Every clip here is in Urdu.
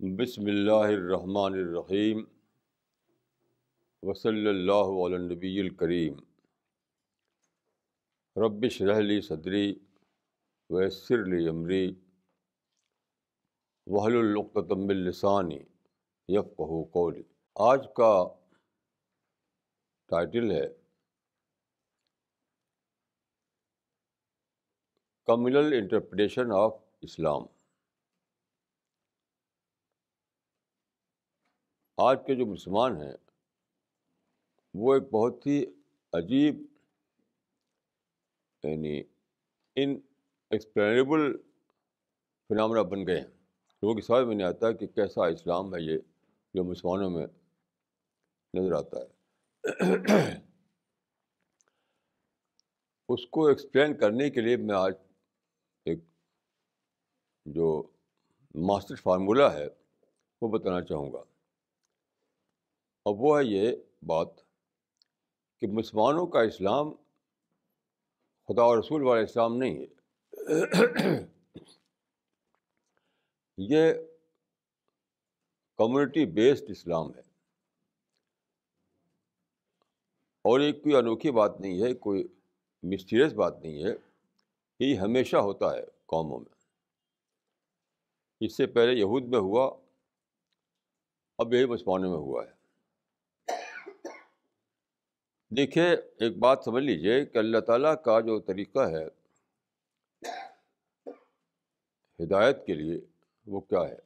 بسم اللہ الرحمن الرحیم وصلی اللہ علی نبی الکریم ربش رحلی صدری ویسر لی عمری وحل القتم السانی یفقہ قولی آج کا ٹائٹل ہے کمیونل انٹرپریٹیشن آف اسلام آج کے جو مسلمان ہیں، وہ ایک بہت ہی عجیب یعنی ان ایکسپلینیبل فنامنا بن گئے ہیں۔ لوگوں کی سمجھ میں نہیں آتا کہ کیسا اسلام ہے یہ جو مسلمانوں میں نظر آتا ہے۔ اس کو ایکسپلین کرنے کے لیے میں آج ایک جو ماسٹر فارمولہ ہے وہ بتانا چاہوں گا اب وہ ہے یہ بات کہ مسلمانوں کا اسلام خدا و رسول والا اسلام نہیں ہے یہ کمیونٹی بیسڈ اسلام ہے اور یہ کوئی انوکھی بات نہیں ہے، کوئی مسٹیریس بات نہیں ہے، یہ ہمیشہ ہوتا ہے قوموں میں۔ اس سے پہلے یہود میں ہوا، اب یہی مسلمانوں میں ہوا ہے۔ دیکھیے، ایک بات سمجھ لیجیے کہ اللہ تعالیٰ کا جو طریقہ ہے، ہدایت کے لیے وہ کیا ہے؟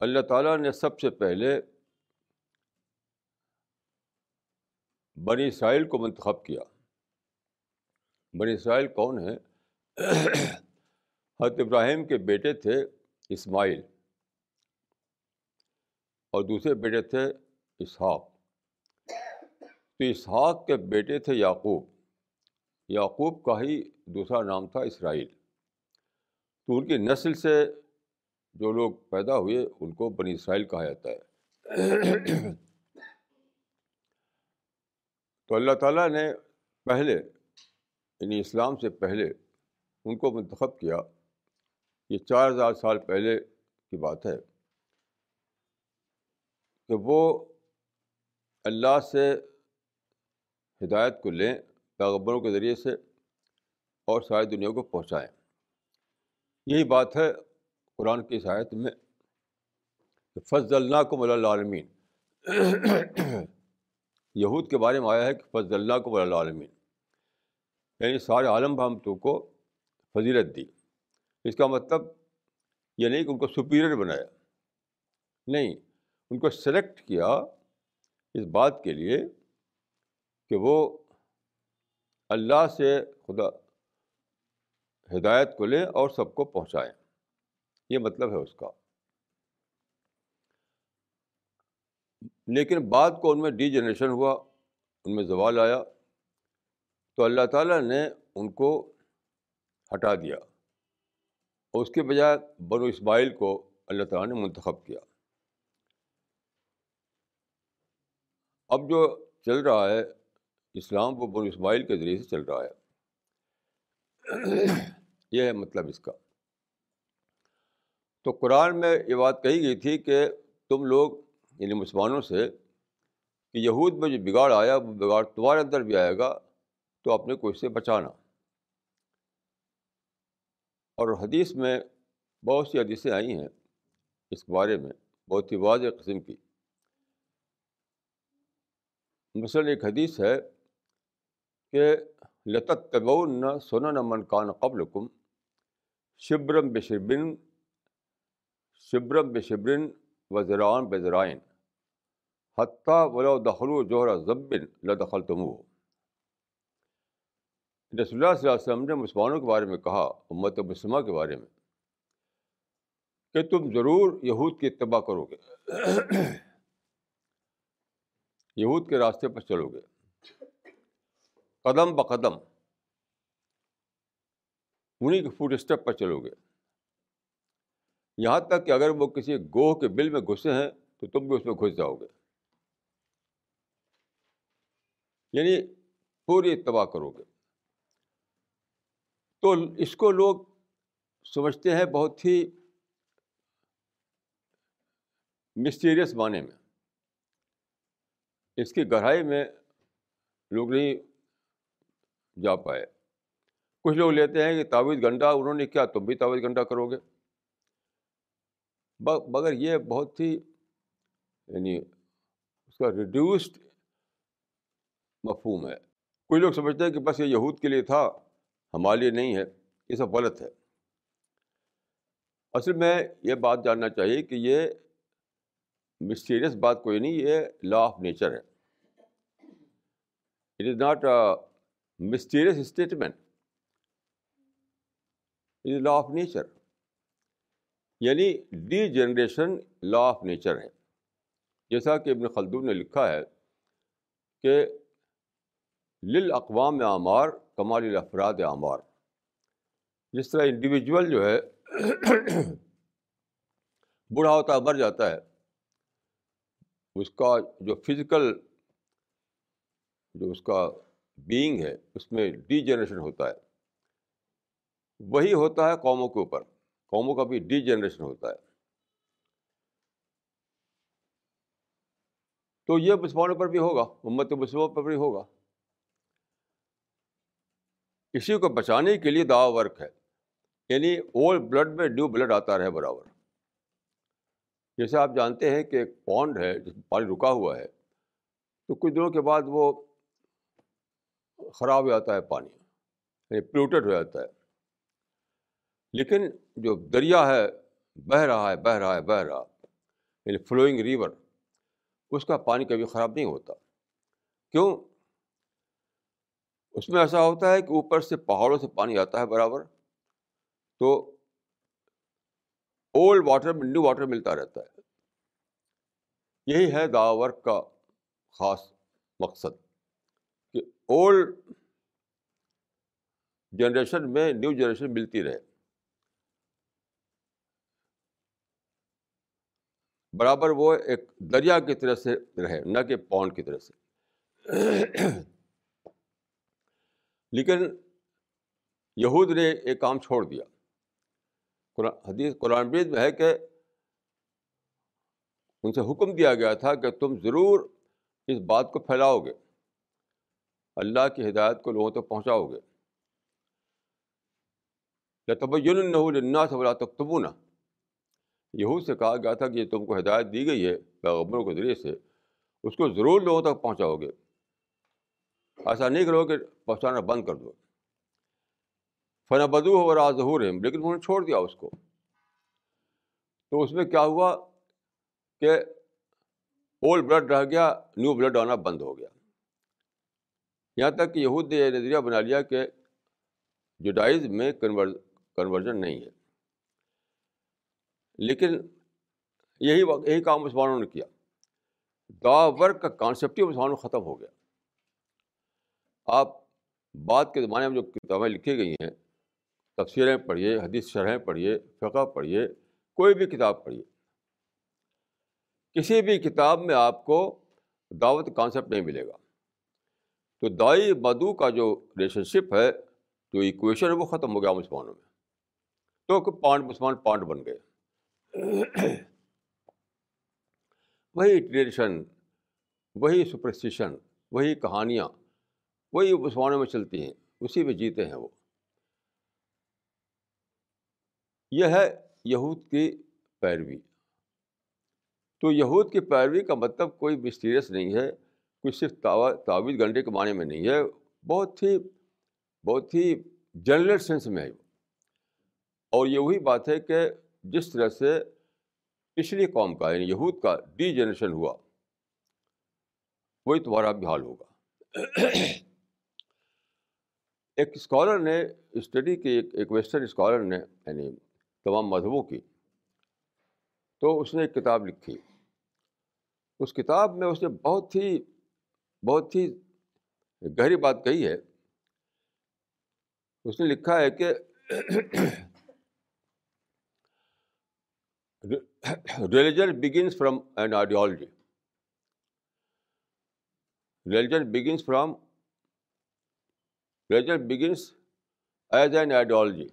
اللہ تعالیٰ نے سب سے پہلے بنی اسرائیل کو منتخب کیا۔ بنی اسرائیل کون ہے حضرت ابراہیم کے بیٹے تھے اسماعیل اور دوسرے بیٹے تھے اسحاق۔ تو اسحاق کے بیٹے تھے یعقوب۔ یعقوب کا ہی دوسرا نام تھا اسرائیل۔ تو ان کی نسل سے جو لوگ پیدا ہوئے، ان کو بنی اسرائیل کہا جاتا ہے۔ تو اللہ تعالیٰ نے پہلے یعنی اسلام سے پہلے ان کو منتخب کیا۔ یہ چار ہزار سال پہلے کی بات ہے کہ وہ اللہ سے ہدایت کو لیں پیغبروں کے ذریعے سے اور ساری دنیا کو پہنچائیں۔ یہی بات ہے قرآن کی شاید میں فض اللہ کو ملا عالمین یہود کے بارے میں آیا ہے کہ فض اللہ کو ملا عالمین یعنی سارے عالم بھامتوں کو فضیلت دی۔ اس کا مطلب یہ نہیں کہ ان کو سپیریئر بنایا۔ نہیں، ان کو سلیکٹ کیا اس بات کے لیے کہ وہ اللہ سے خدا ہدایت کو لیں اور سب کو پہنچائیں۔ یہ مطلب ہے اس کا۔ لیکن بعد کو ان میں ڈی جنریشن ہوا، ان میں زوال آیا۔ تو اللہ تعالیٰ نے ان کو ہٹا دیا۔ اور اس کے بجائے بنو اسماعیل کو اللہ تعالیٰ نے منتخب کیا۔ اب جو چل رہا ہے، اسلام وہ بن اسماعیل کے ذریعے سے چل رہا ہے۔ یہ ہے مطلب اس کا۔ تو قرآن میں یہ بات کہی گئی تھی کہ تم لوگ یعنی مسلمانوں سے کہ یہود میں جو بگاڑ آیا، وہ بگاڑ تمہارے اندر بھی آئے گا تو اپنے کو اس سے بچانا۔ اور حدیث میں بہت سی حدیثیں آئی ہیں اس بارے میں، بہت ہی واضح قسم کی۔ مثلاً ایک حدیث ہے کہ لطت تبون نہ سن نہ من کان قبل کم شبرم بے شبرن شبرم بے شبرن و زرائن بے ذرائن حتیٰ ولو دخلو جوہر ضبن لدخل تم رسول اللہ صلی اللہ علیہ وسلم نے مسلمانوں کے بارے میں کہا، امت مسلمہ کے بارے میں، کہ تم ضرور یہود کی اتباع کرو گے۔ یہود کے راستے پر چلو گے۔ قدم بقدم انہیں کے فوڈ اسٹیپ پر چلو گے۔ یہاں تک کہ اگر وہ کسی گوہ کے بل میں گھسے ہیں تو تم بھی اس میں گھس جاؤ گے۔ یعنی پوری اتباع کرو گے۔ تو اس کو لوگ سمجھتے ہیں بہت ہی مسٹیریس معنی میں۔ اس کی گہرائی میں لوگ نہیں جا پائے۔ کچھ لوگ لیتے ہیں کہ تعویذ گنڈا انہوں نے کیا تم بھی تعویذ گنڈا کرو گے؟ مگر یہ بہت ہی یعنی اس کا ریڈیوسڈ مفہوم ہے۔ کچھ لوگ سمجھتے ہیں کہ بس یہ یہود کے لیے تھا، ہمارے لیے نہیں ہے، یہ سب غلط ہے۔ اصل میں یہ بات جاننا چاہیے کہ یہ مسٹیریس بات کوئی نہیں، یہ لا آف نیچر ہے۔ It is not mysterious statement it is law of nature یعنی degeneration law of nature ہے۔ جیسا کہ ابن خلدون نے لکھا ہے کہ لل اقوام اعمار کمال افراد اعمار۔ جس طرح انڈیویجول جو ہے بوڑھا ہوتا ہے، مر جاتا ہے، اس کا جو فزیکل جو اس کا بینگ ہے، اس میں ڈی جنریشن ہوتا ہے۔ وہی ہوتا ہے قوموں کے اوپر۔ قوموں کا بھی ڈی جنریشن ہوتا ہے۔ تو یہ مسلمانوں پر بھی ہوگا، امت مسلموں پر بھی ہوگا۔ اسی کو بچانے کے لیے دعا ورک ہے یعنی اولڈ بلڈ میں نیو بلڈ آتا رہے برابر۔ جیسے آپ جانتے ہیں کہ ایک پونڈ ہے، جس میں پانی رکا ہوا ہے، تو کچھ دنوں کے بعد وہ خراب ہو جاتا ہے پانی یعنی پلوٹیڈ ہو جاتا ہے۔ لیکن جو دریا ہے بہہ رہا ہے بہہ رہا ہے بہہ رہا یعنی فلوئنگ ریور اس کا پانی کبھی خراب نہیں ہوتا۔ کیوں؟ اس میں ایسا ہوتا ہے کہ اوپر سے پہاڑوں سے پانی آتا ہے برابر، تو اولڈ واٹر میں نیو واٹر ملتا رہتا ہے۔ یہی ہے دا ورک کا خاص مقصد کہ اولڈ جنریشن میں نیو جنریشن ملتی رہے۔ برابر وہ ایک دریا کی طرح سے رہے، نہ کہ پونڈ کی طرح سے۔ لیکن یہود نے ایک کام چھوڑ دیا۔ حدیث، قرآن بید میں ہے کہ ان سے حکم دیا گیا تھا کہ تم ضرور اس بات کو پھیلاؤ گے۔ اللہ کی ہدایت کو لوگوں تک پہنچاؤ گے۔ یا سے بلا تک نا یہود سے کہا گیا تھا کہ تم کو ہدایت دی گئی ہے، پیغمبروں کے ذریعے سے۔ اس کو ضرور لوگوں تک پہنچاؤ گے۔ ایسا نہیں کرو کہ پہنچانا بند کر دو۔ فن بدو ہو راز ظہور ہے لیکن انہوں نے چھوڑ دیا اس کو۔ تو اس میں کیا ہوا کہ اولڈ بلڈ رہ گیا نیو بلڈ آنا بند ہو گیا۔ یہاں تک کہ یہود نے یہ نظریہ بنا لیا کہ جوڈائز میں کنورژن نہیں ہے۔ لیکن یہی یہی کام مسلمانوں نے کیا۔ دا ورک کا کانسیپٹ ہی مسلمانوں ختم ہو گیا۔ آپ بعد کے زمانے میں جو کتابیں لکھی گئی ہیں، تفسیریں پڑھیے، حدیث شرحیں پڑھیے، فقہ پڑھیے، کوئی بھی کتاب پڑھیے۔ کسی بھی کتاب میں آپ کو دعوت کانسیپٹ نہیں ملے گا۔ تو دائی بدو کا جو ریلیشن شپ ہے، جو ایکویشن ہے، وہ ختم ہو گیا مسلمانوں میں۔ تو پانڈ، مسلمان پانڈ بن گئے۔ وہی ٹریڈیشن، وہی سپرسٹیشن وہی کہانیاں، وہی مسلمانوں میں چلتی ہیں، اسی میں جیتے ہیں وہ۔ یہ ہے یہود کی پیروی۔ تو یہود کی پیروی کا مطلب کوئی مسٹیریس نہیں ہے، کوئی صرف تعویذ گھنٹے کے معنی میں نہیں ہے، بہت ہی بہت ہی جنرل سینس میں ہے۔ اور یہ وہی بات ہے کہ جس طرح سے پچھلی قوم کا یعنی یہود کا ڈی جنریشن ہوا، وہی تمہارا بھی حال ہوگا۔ ایک اسکالر نے اسٹڈی کی، ایک ویسٹرن اسکالر نے یعنی تمام مذہبوں کی، تو اس نے ایک کتاب لکھی۔ اس کتاب میں اس نے بہت ہی بہت ہی گہری بات کہی ہے۔ اس نے لکھا ہے کہ religion begins from an ideology religion begins from religion begins as an ideology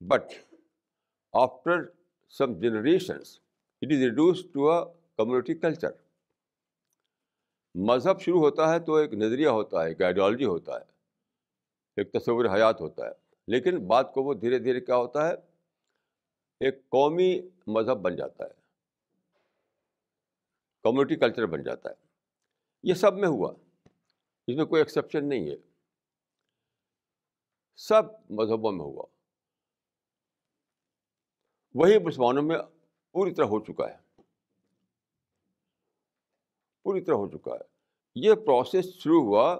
but after some generations it is reduced to a community culture مذہب شروع ہوتا ہے تو ایک نظریہ ہوتا ہے، ایک آئیڈیالوجی ہوتا ہے، ایک تصور حیات ہوتا ہے۔ لیکن بات کو وہ دھیرے دھیرے کیا ہوتا ہے؟ ایک قومی مذہب بن جاتا ہے۔ کمیونٹی کلچر بن جاتا ہے۔ یہ سب میں ہوا۔ اس میں کوئی ایکسیپشن نہیں ہے۔ سب مذہبوں میں ہوا۔ وہی مسلمانوں میں پوری طرح ہو چکا ہے۔ پوری طرح ہو چکا ہے۔ یہ پروسیس شروع ہوا۔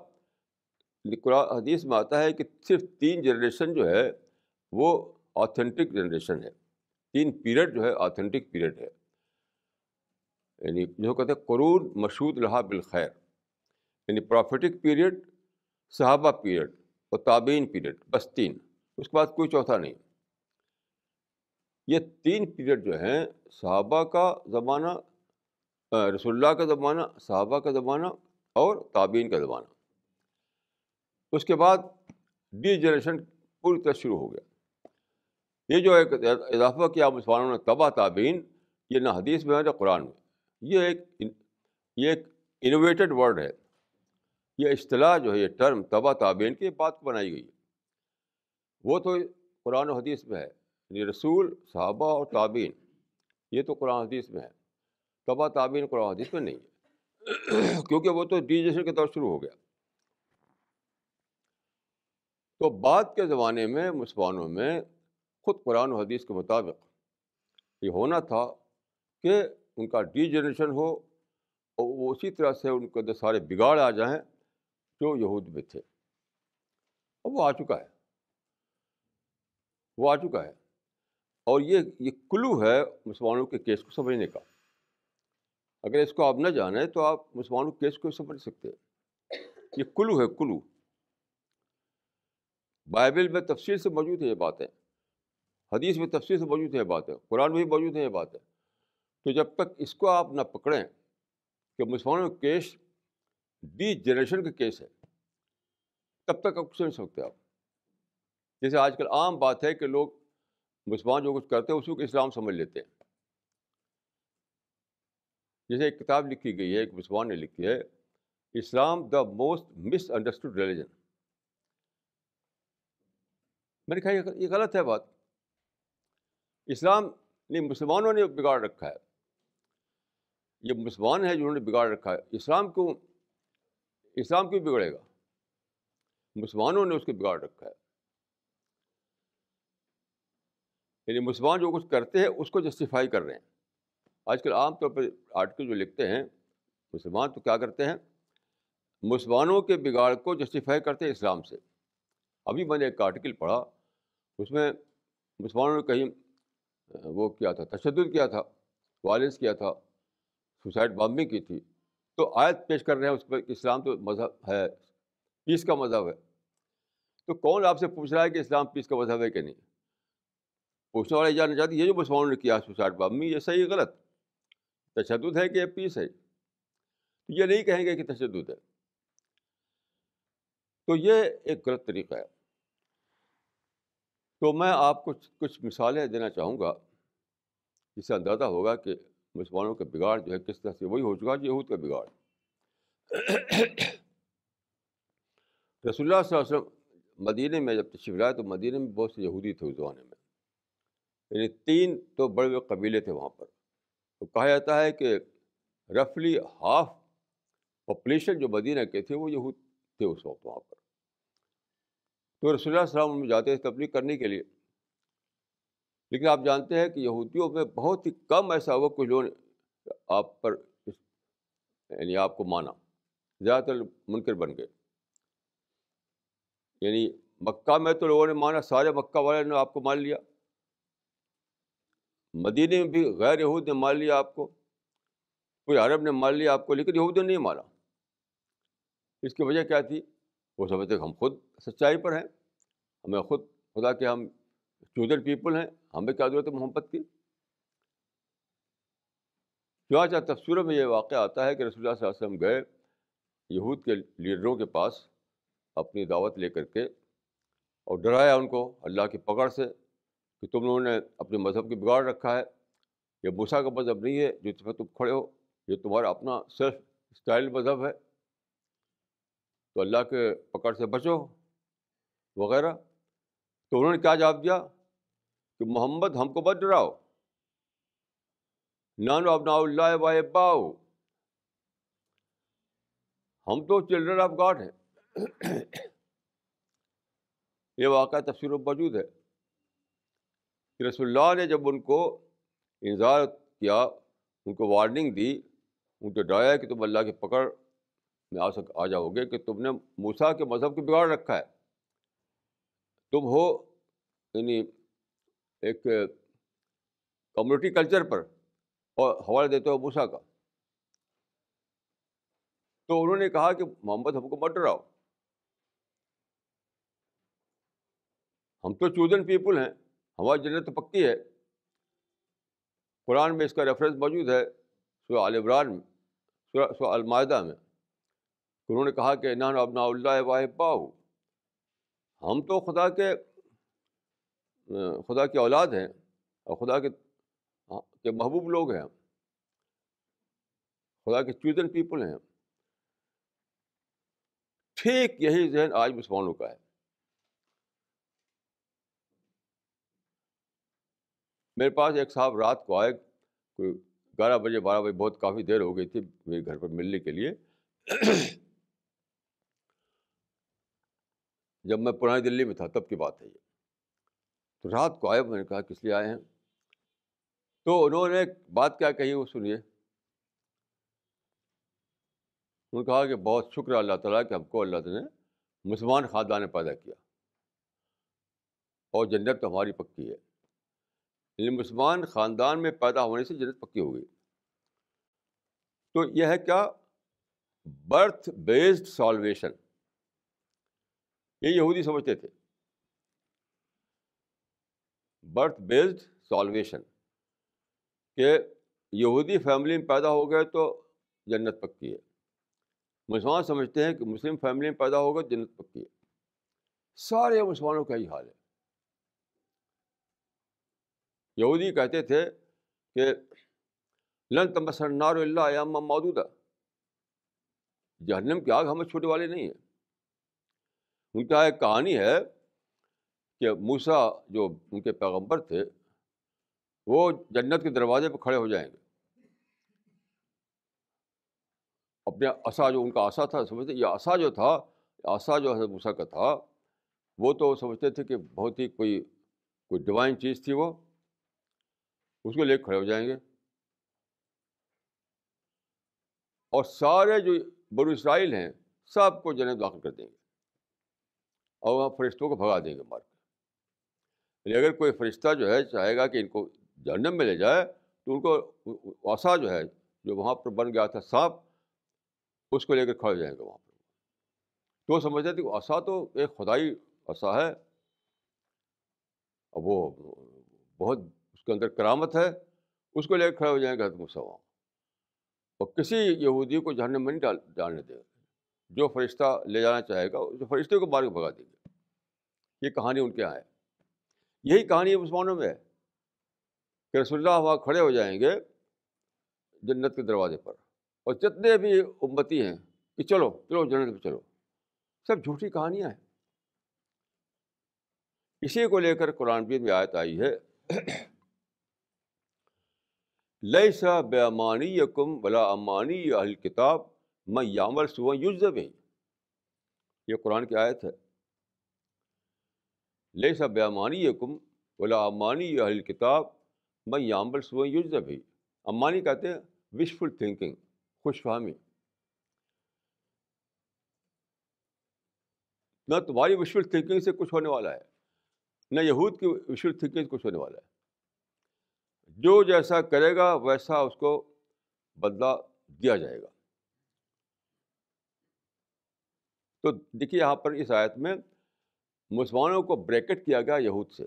قرآن حدیث میں آتا ہے کہ صرف تین جنریشن جو ہے وہ آتھینٹک جنریشن ہے۔ تین پیریڈ جو ہے آتھینٹک پیریڈ ہے۔ یعنی جو کہتے ہیں، قرون مشہود لہا بالخیر۔ یعنی پروفیٹک پیریڈ، صحابہ پیریڈ اور تابعین پیریڈ، بس تین۔ اس کے بعد کوئی چوتھا نہیں۔ یہ تین پیریڈ جو ہیں، صحابہ کا زمانہ رسول اللہ کا زمانہ، صحابہ کا زمانہ اور تابعین کا زمانہ۔ اس کے بعد ڈی جنریشن پوری طرح شروع ہو گیا۔ یہ جو ایک اضافہ کیا مسلمانوں نے، تباہ تعبین یہ نہ حدیث میں ہے، نہ قرآن میں۔ یہ ایک یہ ایک انوویٹڈ ورڈ ہے۔ یہ اصطلاح جو ہے، یہ ٹرم تباہ تعبین کی بات کو بنائی گئی ہے۔ وہ تو قرآن و حدیث میں ہے یعنی رسول، صحابہ اور تعبین یہ تو قرآن حدیث میں ہے۔ تباہ تعبین قرآن حدیث میں نہیں ہے۔ کیونکہ وہ تو ڈی کے طور شروع ہو گیا۔ تو بعد کے زمانے میں مسلمانوں میں خود قرآن و حدیث کے مطابق یہ ہونا تھا کہ ان کا ڈی جنریشن ہو اور وہ اسی طرح سے ان کے اندر سارے بگاڑ آ جائیں جو یہود میں تھے۔ اور وہ آ چکا ہے۔ وہ آ چکا ہے۔ اور یہ یہ کلو ہے مسلمانوں کے کیس کو سمجھنے کا۔ اگر اس کو آپ نہ جانیں تو آپ مسلمانوں کے کیس کو سمجھ سکتے۔ ہیں یہ کلو ہے، کلو۔ بائبل میں تفصیل سے موجود ہے یہ باتیں۔ حدیث میں تفصیل سے موجود ہے یہ باتیں، قرآن میں بھی موجود ہے یہ باتیں۔ تو جب تک اس کو آپ نہ پکڑیں کہ مسلمانوں کا کیس ڈی جنریشن کا کیس ہے، تب تک آپ سمجھ سکتے آپ۔ جیسے آج کل عام بات ہے کہ لوگ مسلمان جو کچھ کرتے ہیں، اسی کو اسلام سمجھ لیتے ہیں۔ جیسے ایک کتاب لکھی گئی ہے، ایک مسلمان نے لکھی ہے، Islam the most misunderstood religion. میں نے کہا یہ غلط ہے بات۔ اسلام نہیں مسلمانوں نے بگاڑ رکھا ہے۔ یہ مسلمان ہے جنہوں نے بگاڑ رکھا ہے۔ اسلام کیوں اسلام کیوں بگڑے گا؟ مسلمانوں نے اس کو بگاڑ رکھا ہے۔ یعنی مسلمان جو کچھ کرتے ہیں، اس کو جسٹیفائی کر رہے ہیں۔ آج کل عام طور پر آرٹیکل جو لکھتے ہیں، مسلمان تو کیا کرتے ہیں؟ مسلمانوں کے بگاڑ کو جسٹیفائی کرتے ہیں اسلام سے۔ ابھی میں نے ایک آرٹیکل پڑھا، اس میں مسلمانوں نے کہیں وہ کیا تھا؟ تشدد کیا تھا؟ وائلنس کیا تھا؟ سوسائڈ بامبنگ کی تھی۔ تو آیت پیش کر رہے ہیں، اس پہ اسلام تو مذہب ہے، پیس کا مذہب ہے۔ تو کون آپ سے پوچھ رہا ہے کہ اسلام پیس کا مذہب ہے کہ نہیں؟ پوچھنے والے جاننا چاہتے یہ جو مسلمانوں نے کیا سوسائڈ بامبنگ، یہ صحیح غلط؟ تشدد ہے کہ یہ پیس ہے۔ یہ نہیں کہیں گے کہ تشدد ہے۔ تو یہ ایک غلط طریقہ ہے۔ تو میں آپ کو کچھ مثالیں دینا چاہوں گا جس سے اندازہ ہوگا کہ مسلمانوں کا بگاڑ جو ہے کس طرح سے وہی ہو چکا یہود کا بگاڑ۔ رسول اللہ صلی اللہ علیہ وسلم مدینہ میں جب تشریف لائے تو مدینہ میں بہت سے یہودی تھے اس زمانے میں۔ یعنی تین تو بڑے بڑے قبیلے تھے وہاں پر۔ تو کہا جاتا ہے کہ رفلی ہاف پاپولیشن جو مدینہ کے تھے وہ یہود تھے اس وقت وہاں پر۔ تو رسول اللہ السلام میں جاتے تھے تبلیغ کرنے کے لیے۔ لیکن آپ جانتے ہیں کہ یہودیوں میں بہت ہی کم ایسا ہوا کچھ لوگوں نے آپ پر یعنی آپ کو مانا۔ زیادہ تر منکر بن گئے۔ یعنی مکہ میں تو لوگوں نے مانا، سارے مکہ والے نے آپ کو مان لیا۔ مدینے میں بھی غیر یہود نے مان لیا آپ کو۔ کوئی عرب نے مان لیا آپ کو، لیکن یہود نے نہیں مانا۔ اس کی وجہ کیا تھی؟ وہ سمجھتے کہ ہم خود سچائی پر ہیں، ہمیں خود خدا کے ہم چودر پیپل ہیں، ہمیں کیا ضرورت ہے محبت کی؟ چاہ تفسیروں میں یہ واقعہ آتا ہے کہ رسول اللہ صلی اللہ علیہ وسلم گئے، یہود کے لیڈروں کے پاس اپنی دعوت لے کر کے اور ڈرایا ان کو اللہ کی پکڑ سے کہ تم لوگوں نے اپنے مذہب کی بگاڑ رکھا ہے، یہ بھوسا کا مذہب نہیں ہے جس تم کھڑے ہو، یہ تمہارا اپنا سیلف اسٹائل مذہب ہے۔ تو اللہ کے پکڑ سے بچو وغیرہ۔ تو انہوں نے کیا جواب دیا کہ محمد ہم کو مت ڈراؤ نانو ابنا اللہ و باؤ ہم تو چلڈرن آف گاڈ ہیں۔ یہ واقعہ تفصیل و موجود ہے کہ رسول اللہ نے جب ان کو انظار کیا، ان کو وارننگ دی، ان کو ڈرایا کہ تم اللہ کی پکڑ میں آ سک، آ جاؤ گے کہ تم نے موسا کے مذہب کو بگاڑ رکھا ہے۔ تم ہو یعنی ایک کمیونٹی کلچر پر اور حوالہ دیتے ہو موسا کا۔ تو انہوں نے کہا کہ محمد ہم کو مت ڈراؤ۔ ہم تو چوزن پیپل ہیں، ہماری جنت پکی ہے۔ قرآن میں اس کا ریفرنس موجود ہے سو عالبران میں سو المائدہ میں۔ انہوں نے کہا کہ نان ابنا اللہ واحب باؤ ہم تو خدا کے، خدا کی اولاد ہیں اور خدا کے کے محبوب لوگ ہیں۔ خدا کے چوزن پیپل ہیں۔ ٹھیک یہی ذہن آج مسلمانوں کا ہے۔ میرے پاس ایک صاحب رات کو آئے، کوئی گیارہ بجے، بارہ بجے، بہت کافی دیر ہو گئی تھی میرے گھر پر ملنے کے لیے۔ جب میں پرانی دلی میں تھا تب کی بات ہے یہ۔ تو رات کو آئے، میں نے کہا کس لیے آئے ہیں؟ تو انہوں نے بات کیا کہی، وہ سنیے۔ انہوں نے کہا کہ بہت شکر اللہ تعالیٰ کہ ہم کو اللہ تعالیٰ نے مسلمان خاندان نے پیدا کیا۔ اور جنت تو ہماری پکی ہے۔ یعنی مسلمان خاندان میں پیدا ہونے سے جنت پکی ہو گئی۔ تو یہ ہے کیا؟ Birth based salvation. یہ یہودی سمجھتے تھے۔ برتھ بیسڈ سالویشن کہ یہودی فیملی میں پیدا ہو گئے تو جنت پکی ہے۔ مسلمان سمجھتے ہیں کہ مسلم فیملی میں پیدا ہوگا جنت پکی ہے۔ سارے مسلمانوں کا ہی حال ہے۔ یہودی کہتے تھے کہ لن تمسنار اللہ عام موجودہ جہنم کی آگ ہمیں چھوٹے والے نہیں ہیں۔ ان کا ایک کہانی ہے کہ موسا جو ان کے پیغمبر تھے، وہ جنت کے دروازے پہ کھڑے ہو جائیں گے۔ اپنے آسا جو ان کا آسا تھا، سمجھتے یہ آسا جو تھا آسا جو حضرت موسا کا تھا، وہ تو سمجھتے تھے کہ بہت ہی کوئی کوئی ڈیوائن چیز تھی وہ۔ اس کو لے کے کھڑے ہو جائیں گے۔ اور سارے جو بر اسرائیل ہیں، سب کو جنت داخل کر دیں گے۔ اور وہاں فرشتوں کو بھگا دیں گے مار کے یعنی اگر کوئی فرشتہ جو ہے چاہے گا کہ ان کو جہنم میں لے جائے، تو ان کو آسا جو ہے، جو وہاں پر بن گیا تھا سانپ، اس کو لے کر کھڑے جائیں گے وہاں پر۔ تو سمجھتے تھے کہ آسا تو ایک خدائی آسا ہے۔ وہ بہت اس کے اندر کرامت ہے، اس کو لے کے کھڑے ہو جائیں گے حضرت وہاں۔ اور کسی یہودی کو جہنم میں نہیں ڈال ڈالنے دے جو فرشتہ لے جانا چاہے گا اس فرشتے کو مار کے بھگا دیں گے۔ یہ کہانی ان کے یہاں ہے۔ یہی کہانی مسلمانوں میں ہے کہ رسول اللہ وہاں کھڑے ہو جائیں گے جنت کے دروازے پر۔ اور جتنے بھی امتی ہیں کہ چلو چلو جنت پہ چلو۔ سب جھوٹی کہانیاں ہیں۔ اسی کو لے کر قرآن پیر میں آیت آئی ہے۔ لئی سا بے امانی بلا امانی اہل کتاب میں یامر صبح یوز یہ قرآن کی آیت ہے۔ لئی سا بے امانی کم بلا امانی اہل کتاب میں یامبل صبح یوز امانی کہتے ہیں وشفل تھنکنگ خوش فہمی نہ تمہاری وشفل تھنکنگ سے کچھ ہونے والا ہے، نہ یہود کی وشفل تھنکنگ سے کچھ ہونے والا ہے۔ جو جیسا کرے گا، ویسا اس کو بدلا دیا جائے گا۔ تو دیکھیے یہاں پر اس آیت میں مسلمانوں کو بریکٹ کیا گیا یہود سے۔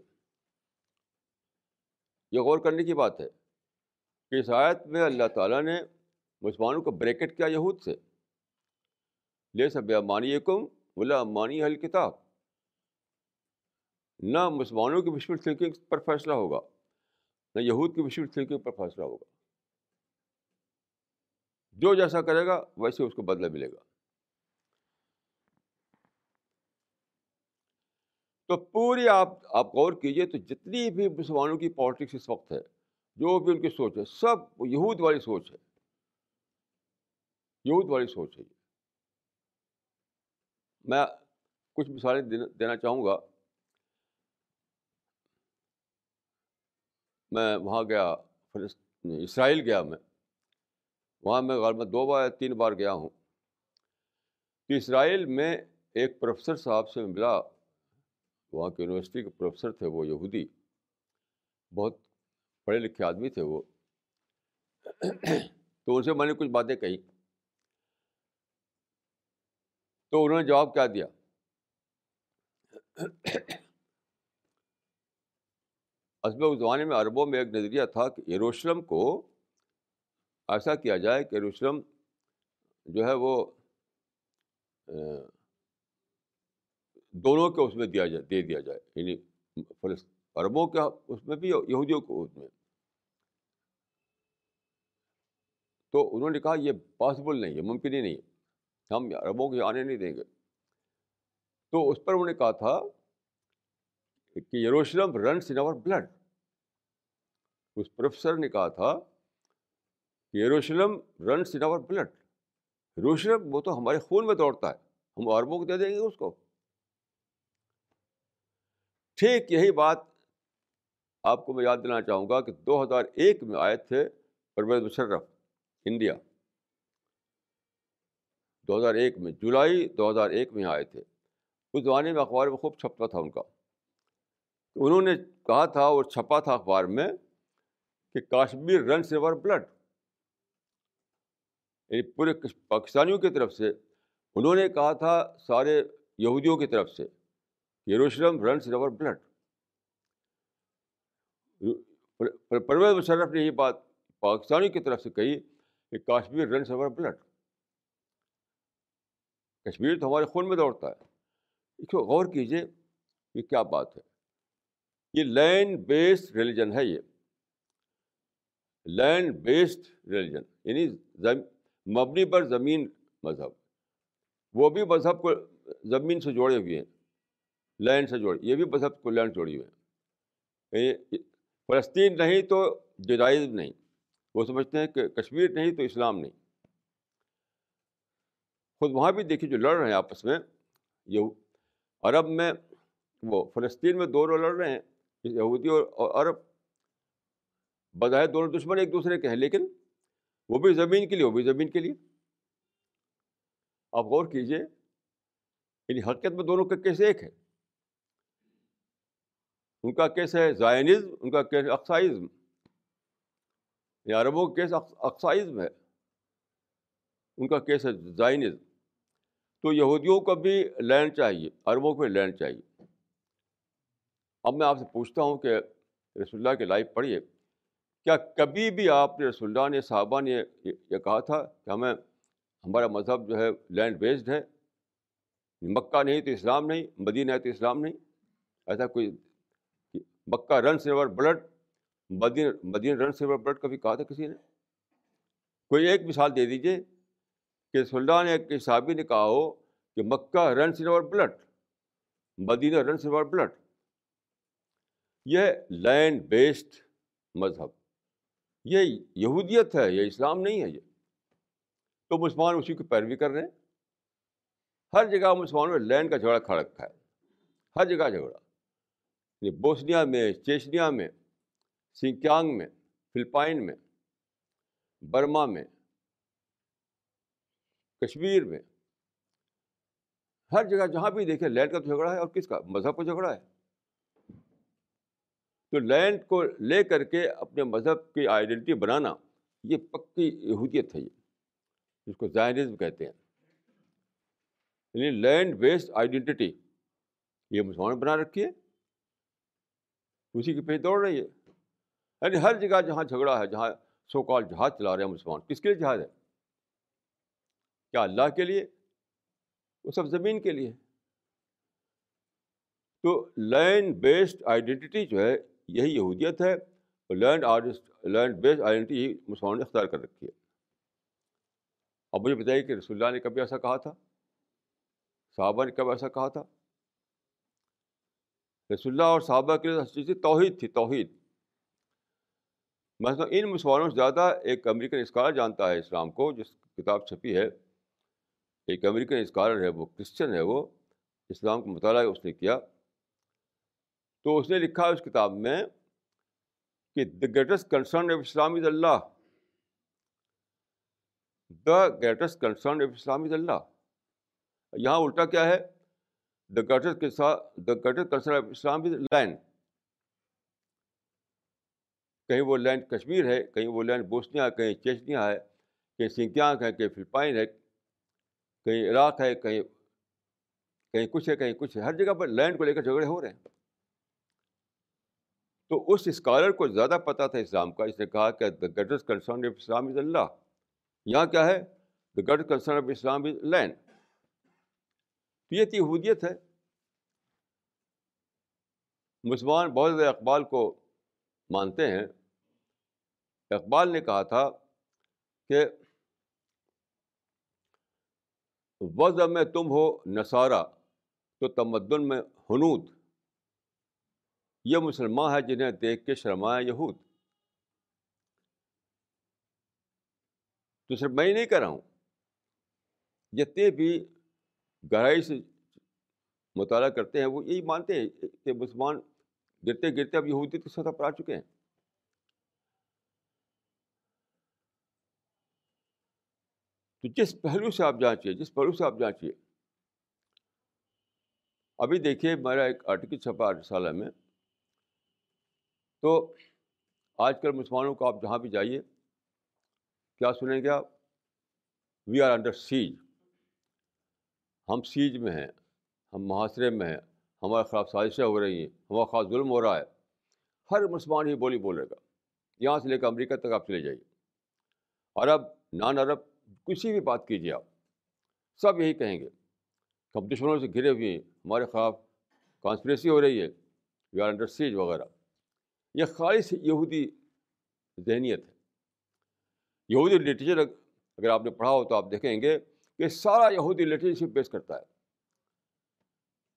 یہ غور کرنے کی بات ہے کہ اس آیت میں اللہ تعالیٰ نے مسلمانوں کو بریکٹ کیا یہود سے۔ لے سب مانی کم ولا مانی حل کتاب۔ نہ مسلمانوں کی وشول تھنکنگ پر فیصلہ ہوگا، نہ یہود کی وشول تھنکنگ پر فیصلہ ہوگا۔ جو جیسا کرے گا، ویسے اس کو بدلہ ملے گا۔ تو پوری آپ آپ غور کیجیے تو جتنی بھی مسلمانوں کی پالیٹکس اس وقت ہے، جو بھی ان کی سوچ ہے، سب یہود والی سوچ ہے۔ یہود والی سوچ ہے میں کچھ مثالیں دینا چاہوں گا۔ میں وہاں گیا اسرائیل گیا میں۔ وہاں میں غالباً دو بار یا تین بار گیا ہوں۔ کہ اسرائیل میں ایک پروفیسر صاحب سے ملا۔ وہاں کے یونیورسٹی کے پروفیسر تھے وہ یہودی، بہت پڑھے لکھے آدمی تھے وہ۔ تو ان سے میں نے کچھ باتیں کہی تو انہوں نے جواب کیا دیا۔ اسب اس زمانے میں عربوں میں ایک نظریہ تھا کہ یروشلم کو ایسا کیا جائے کہ یروشلم جو ہے وہ دونوں کے اس میں دیا جائے، دے دیا جائے یعنی عربوں کا اس میں بھی یہودیوں کو اس میں۔ تو انہوں نے کہا یہ پاسبل نہیں ہے، ممکن ہی نہیں ہے۔ ہم عربوں کے آنے نہیں دیں گے۔ تو اس پر انہوں نے کہا تھا کہ Jerusalem runs in our blood us professor نے کہا تھا کہ Jerusalem runs in our blood یروشلم وہ تو ہمارے خون میں دوڑتا ہے، ہم عربوں کو دے دیں گے اس کو۔ ٹھیک، یہی بات آپ کو میں یاد دینا چاہوں گا کہ دو ہزار ایک میں آئے تھے پرویز مشرف، انڈیا۔ دو ہزار ایک میں، جولائی دو ہزار ایک میں آئے تھے۔ اس زمانے میں اخبار میں خوب چھپتا تھا ان کا۔ انہوں نے کہا تھا اور چھپا تھا اخبار میں کہ کاشمیر رن سیور بلڈ۔ یعنی پورے پاکستانیوں کی طرف سے۔ انہوں نے کہا تھا سارے یہودیوں کی طرف سے۔ Jerusalem runs over blood Pervez Musharraf نے یہ بات پاکستانی کی طرف سے کہی کہ Kashmir runs over blood Kashmir تو ہمارے خون میں دوڑتا ہے۔ اس کو غور کیجیے یہ کیا بات ہے۔ یہ لینڈ بیسڈ ریلیجن ہے یہ۔ لینڈ بیسڈ ریلیجن یعنی مبنی پر زمین مذہب۔ وہ بھی مذہب کو زمین سے جوڑے ہوئے ہیں۔ لینڈ سے جوڑی، یہ بھی مذہب کو لینڈ جوڑی ہوئے ہیں۔ یعنی فلسطین نہیں تو جدائز نہیں، وہ سمجھتے ہیں کہ کشمیر نہیں تو اسلام نہیں۔ خود وہاں بھی دیکھیے جو لڑ رہے ہیں آپس میں یہ عرب میں وہ فلسطین میں دونوں لڑ رہے ہیں یہودی اور عرب۔ بظاہر دونوں دشمن ایک دوسرے کے ہیں، لیکن وہ بھی زمین کے لیے، وہ بھی زمین کے لیے۔ آپ غور کیجیے یعنی حقیقت میں دونوں کے کیسے ایک ہے ان کا کیس ہے زائنزم، ان کا کیس اقسائزم یا عربوں کا کیس اقسائزم ہے۔ ان کا کیس ہے زائنزم۔ تو یہودیوں کو بھی لینڈ چاہیے، عربوں کو بھی لینڈ چاہیے۔ اب میں آپ سے پوچھتا ہوں کہ رسول اللہ کی لائف پڑھیے۔ کیا کبھی بھی آپ نے رسول اللہ نے، صحابہ نے یہ کہا تھا کہ ہمیں، ہمارا مذہب جو ہے لینڈ بیسڈ ہے۔ مکہ نہیں تو اسلام نہیں، مدینہ ہے تو اسلام نہیں۔ ایسا کوئی مکہ رن سیور بلڈ، مدین مدین رن سیور بلڈ کبھی کہا تھا کسی نے؟ کوئی ایک مثال دے دیجیے کہ سلطان نے ایک صحابی نے کہا ہو کہ Mecca run sever blood, Medina run sever blood. یہ لینڈ بیسڈ مذہب۔ یہ یہودیت ہے، یہ اسلام نہیں ہے یہ۔ تو مسلمان اسی کی پیروی کر رہے ہیں۔ ہر جگہ مسلمانوں میں لینڈ کا جھگڑا کھڑا رکھا ہے۔ ہر جگہ جھگڑا۔ یعنی بوسنیا میں، چیچنیا میں سنکیانگ میں، فلپائن میں، برما میں، کشمیر میں۔ ہر جگہ جہاں بھی دیکھیں، لینڈ کا جھگڑا ہے اور کس کا؟ مذہب کا جھگڑا ہے۔ تو لینڈ کو لے کر کے اپنے مذہب کی آئیڈینٹی بنانا، یہ پکی یہودیت ہے یہ، جس کو زائنزم کہتے ہیں۔ یعنی لینڈ بیسڈ آئیڈینٹی، یہ مسلمان بنا رکھی ہے۔ اسی کے پیچھے دوڑ رہی ہے۔ یعنی ہر جگہ جہاں جھگڑا ہے، جہاں سو کال جہاز چلا رہے ہیں مسلمان، کس کے لیے جہاز ہے؟ کیا اللہ کے لیے؟ وہ سب زمین کے لیے۔ تو لینڈ بیسڈ آئیڈینٹی جو ہے، یہی یہودیت ہے اور land artist land based identity ہی مسلمانوں نے اختیار کر رکھی ہے۔ اب مجھے بتائیے کہ رسول اللہ نے کبھی ایسا کہا تھا؟ صحابہ نے کب ایسا کہا تھا؟ رسول اللہ اور صحابہ کے لیے توحید تھی توحید مثلاً ان مسلمانوں سے زیادہ ایک امریکن اسکالر جانتا ہے اسلام کو جس کتاب چھپی ہے ایک امریکن اسکالر ہے وہ کرسچن ہے وہ اسلام کا مطالعہ اس نے کیا تو اس نے لکھا اس کتاب میں کہ the greatest concern of Islam is Allah the greatest concern of Islam is Allah یہاں الٹا کیا ہے the greatest the greatest concern of Islam is land کہیں وہ لینڈ کشمیر ہے کہیں وہ لینڈ بوسنیا ہے کہیں چیچنیا ہے کہیں سنکیانگ ہے کہیں فلپائن ہے کہیں عراق ہے کہیں کہیں کچھ ہے کہیں کچھ ہے ہر جگہ پر لینڈ کو لے کر جھگڑے ہو رہے ہیں تو اس اسکالر کو زیادہ پتہ تھا اسلام کا اس نے کہا کہ the greatest concern of Islam is Allah یہاں کیا ہے the greatest concern of Islam is land تو یہ یہودیت ہے۔ مسلمان بہت زیادہ اقبال کو مانتے ہیں۔ اقبال نے کہا تھا کہ وضع میں تم ہو نصارہ، تو تمدن میں حنود۔ یہ مسلمان ہے جنہیں دیکھ کے شرمایا یہود۔ تو صرف میں ہی نہیں کر رہا ہوں جتنے بھی گہرائی سے مطالعہ کرتے ہیں، وہ یہی مانتے ہیں کہ مسلمان گرتے گرتے اب یہودی کی سطح پر آ چکے ہیں۔ تو جس پہلو سے آپ جانچیے، جس پہلو سے آپ جانچیے، ابھی دیکھیے میرا ایک آرٹیکل چھپا رسالہ میں۔ تو آج کل مسلمانوں کو آپ جہاں بھی جائیے، کیا سنیں گے آپ؟ We are under siege. ہم سیج میں ہیں، ہم محاصرے میں ہیں، ہمارے خلاف سازشیں ہو رہی ہیں ہمارا خاص ظلم ہو رہا ہے۔ ہر مسلمان ہی بولی بولے گا۔ یہاں سے لے کر امریکہ تک آپ چلے جائیے۔ عرب، نان عرب، کسی بھی بات کیجیے آپ۔ سب یہی کہیں گے۔ کہ ہم دشمنوں سے گھرے ہوئے ہیں، ہمارے خلاف کانسپریسی ہو رہی ہے۔ وی آر انڈر سیج وغیرہ۔ یہ خالص یہودی ذہنیت ہے۔ یہودی لٹریچر اگر آپ نے پڑھا ہو تو آپ دیکھیں گے کہ سارا یہودی لٹریچر پیش کرتا ہے۔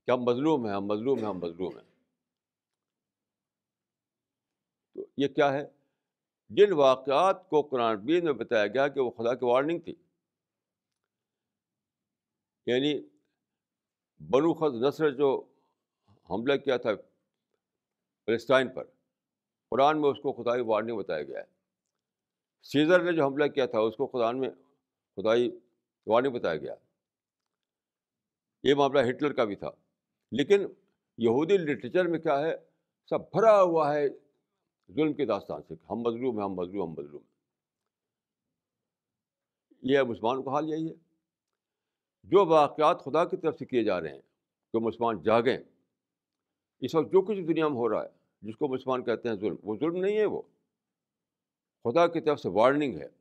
کہ ہم مظلوم ہیں؟ ہم مظلوم ہیں، ہم مظلوم ہیں۔ تو یہ کیا ہے؟ جن واقعات کو قرآن بین میں بتایا گیا کہ وہ خدا کی وارننگ تھی۔ یعنی بنو خز نثر جو حملہ کیا تھا فلسطائن پر، قرآن میں اس کو خدائی وارننگ بتایا گیا ہے۔ سیزر نے جو حملہ کیا تھا، اس کو قرآن میں خدائی وارننگ بتایا گیا۔ یہ معاملہ ہٹلر کا بھی تھا۔ لیکن یہودی لٹریچر میں کیا ہے؟ سب بھرا ہوا ہے ظلم کی داستان سے۔ ہم مظلوم ہیں، ہم مظلوم ہم مظلوم۔ یہ مسلمان کا حال یہی ہے۔ جو واقعات خدا کی طرف سے کیے جا رہے ہیں، جو مسلمان جاگیں، اس وقت جو کچھ دنیا میں ہو رہا ہے، جس کو مسلمان کہتے ہیں ظلم، وہ ظلم نہیں ہے وہ۔ خدا کی طرف سے وارننگ ہے۔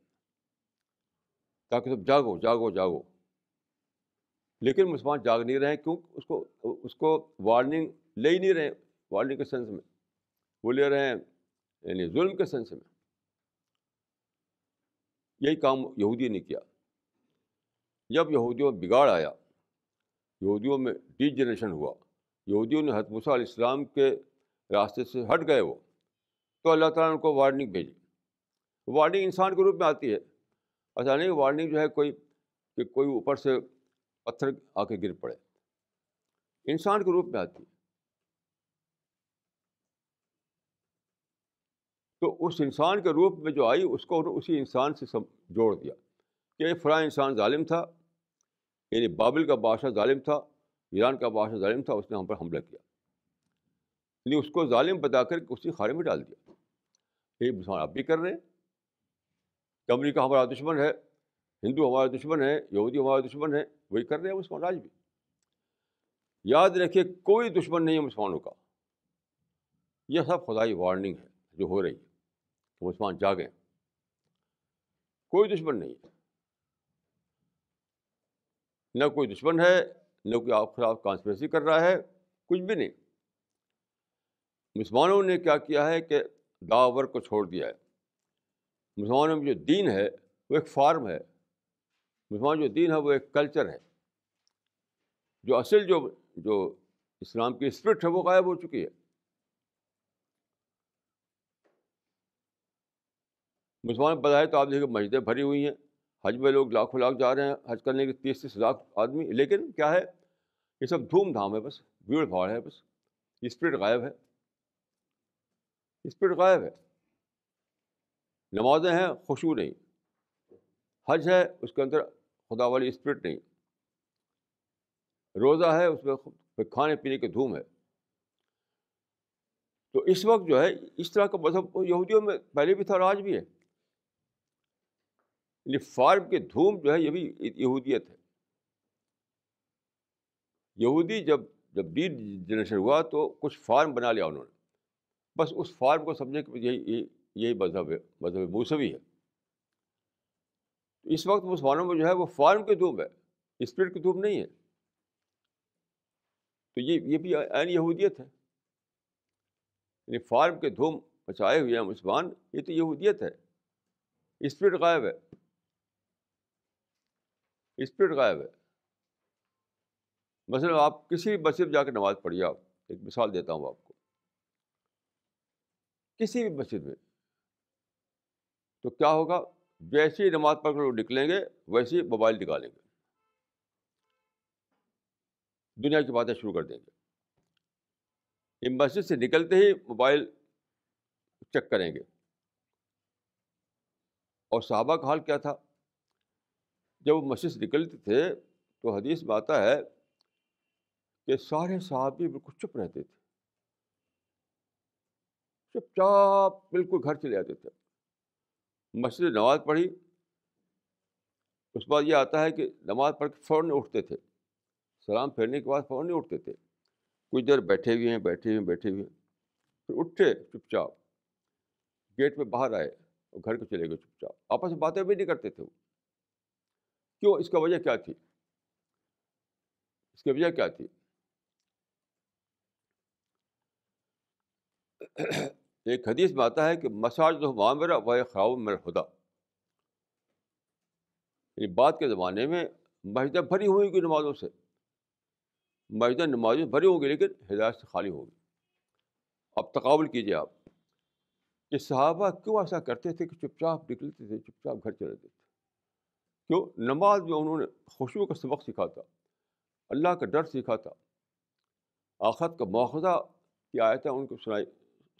تاکہ تم جاگو جاگو جاگو۔ لیکن مسلمان جاگ نہیں رہے کیوں اس کو اس کو وارننگ لے ہی نہیں رہے وارننگ کے سینس میں۔ وہ لے رہے ہیں یعنی ظلم کے سینس میں۔ یہی کام یہودی نے کیا۔ جب یہودیوں میں بگاڑ آیا، یہودیوں میں ڈی جنریشن ہوا۔ یہودیوں نے حتمسا علیہ السلام کے راستے سے ہٹ گئے وہ۔ تو اللہ تعالیٰ نے ان کو وارننگ بھیجی۔ وارننگ انسان کے روپ میں آتی ہے۔ ایسا نہیں وارننگ جو ہے کوئی کہ کوئی اوپر سے پتھر آ کے گر پڑے۔ انسان کے روپ میں آتی ہے۔ تو اس انسان کے روپ میں جو آئی، اس کو اسی انسان سے سب جوڑ دیا کہ فلاں انسان ظالم تھا یعنی بابل کا بادشاہ ظالم تھا، ایران کا بادشاہ ظالم تھا، اس نے ہم پر حملہ کیا۔ یعنی اس کو ظالم بتا کر اسی خارے میں ڈال دیا۔ یہ مسلمان آپ بھی کر رہے ہیں کہ امریکہ ہمارا دشمن ہے، ہندو ہمارا دشمن ہے، یہودی ہمارا دشمن ہے، وہی کر رہے ہیں مسلمان آج بھی۔ یاد رکھیے، کوئی دشمن نہیں ہے مسلمانوں کا۔ یہ سب خدائی وارننگ ہے جو ہو رہی ہے، کہ مسلمان جاگیں کوئی دشمن نہیں ہے۔ نہ کوئی دشمن ہے، نہ کوئی آپ خلاف کانسپریسی کر رہا ہے، کچھ بھی نہیں۔ مسلمانوں نے کیا کیا ہے کہ داور کو چھوڑ دیا ہے۔ مسلمانوں میں جو دین ہے وہ ایک فارم ہے۔ مسلمان جو دین ہے وہ ایک کلچر ہے۔ جو اصل جو جو اسلام کی اسپرٹ ہے وہ غائب ہو چکی ہے۔ مسلمان بتائے تو آپ دیکھیں مسجدیں بھری ہوئی ہیں۔ حج میں لوگ لاکھوں لاکھ جا رہے ہیں، حج کرنے کے تیس تیس لاکھ آدمی۔ لیکن کیا ہے؟ یہ سب دھوم دھام ہے بس، بھیڑ بھاڑ ہے بس۔ اسپرٹ غائب ہے۔ اسپرٹ غائب ہے۔ نمازیں ہیں، خوشبو نہیں۔ حج ہے، اس کے اندر خدا والی اسپرٹ نہیں۔ روزہ ہے، اس میں کھانے پینے کی دھوم ہے۔ تو اس وقت جو ہے، اس طرح کا مذہب یہودیوں میں پہلے بھی تھا اور آج بھی ہے۔ یعنی فارم کی دھوم جو ہے، یہ بھی یہودیت ہے۔ یہودی جب جب ڈی جنریشن ہوا تو کچھ فارم بنا لیا انہوں نے۔ بس اس فارم کو سمجھنے کہ یہی یہی مذہب ہے، مذہب موسوی ہے۔ اس وقت مسلمانوں میں جو ہے وہ فارم کی دھوم ہے، اسپرٹ کی دھوم نہیں ہے۔ تو یہ یہ بھی عین یہودیت ہے۔ یعنی فارم کے دھوم بچائے ہوئے ہیں مسلمان، یہ تو یہودیت ہے۔ اسپرٹ غائب ہے۔ اسپرٹ غائب ہے۔ مثلاً آپ کسی بھی مسجد جا کے نماز پڑھیے، آپ ایک مثال دیتا ہوں آپ کو۔ کسی بھی مسجد میں تو کیا ہوگا؟ جیسی نماز پڑھ کر لوگ نکلیں گے ویسے موبائل نکالیں گے۔ دنیا کی باتیں شروع کر دیں گے۔ یہ مسجد سے نکلتے ہی موبائل چیک کریں گے۔ اور صحابہ کا حال کیا تھا؟ جب وہ مسجد سے نکلتے تھے تو حدیث میں آتا ہے کہ سارے صحابی بالکل چپ رہتے تھے۔ چپ چاپ بالکل گھر چلے جاتے تھے۔ مسجد نماز پڑھی۔ اس بعد یہ آتا ہے کہ نماز پڑھ کے فوراً اٹھتے تھے۔ سلام پھیرنے کے بعد فوراً اٹھتے تھے۔ کچھ دیر بیٹھے ہوئے ہیں، بیٹھے ہوئے ہیں، بیٹھے ہوئے ہیں۔ پھر اٹھے چپ چاپ۔ گیٹ پہ باہر آئے اور گھر کو چلے گئے چپ چاپ۔ آپس میں باتیں بھی نہیں کرتے تھے وہ۔ کیوں؟ اس کا وجہ کیا تھی؟ اس کی وجہ کیا تھی؟ ایک حدیث میں آتا ہے کہ مساج جو معامرہ وہ خواب میرا خدا یعنی بعد کے زمانے میں مسجدیں بھری ہوئی گی نمازوں سے۔ مسجدیں نمازیں بھری ہوں گی لیکن ہدایت سے خالی ہوگی اب تقابل کیجیے آپ۔ کہ صحابہ کیوں ایسا کرتے تھے کہ چپ چاپ نکلتے تھے، چپ چاپ گھر چلے تھے؟ کیوں؟ نماز میں انہوں نے خوشبو کا سبق سیکھا تھا، اللہ کا ڈر سیکھا تھا۔ آخت کا مواخذہ کی آیتیں ان کو سنائی۔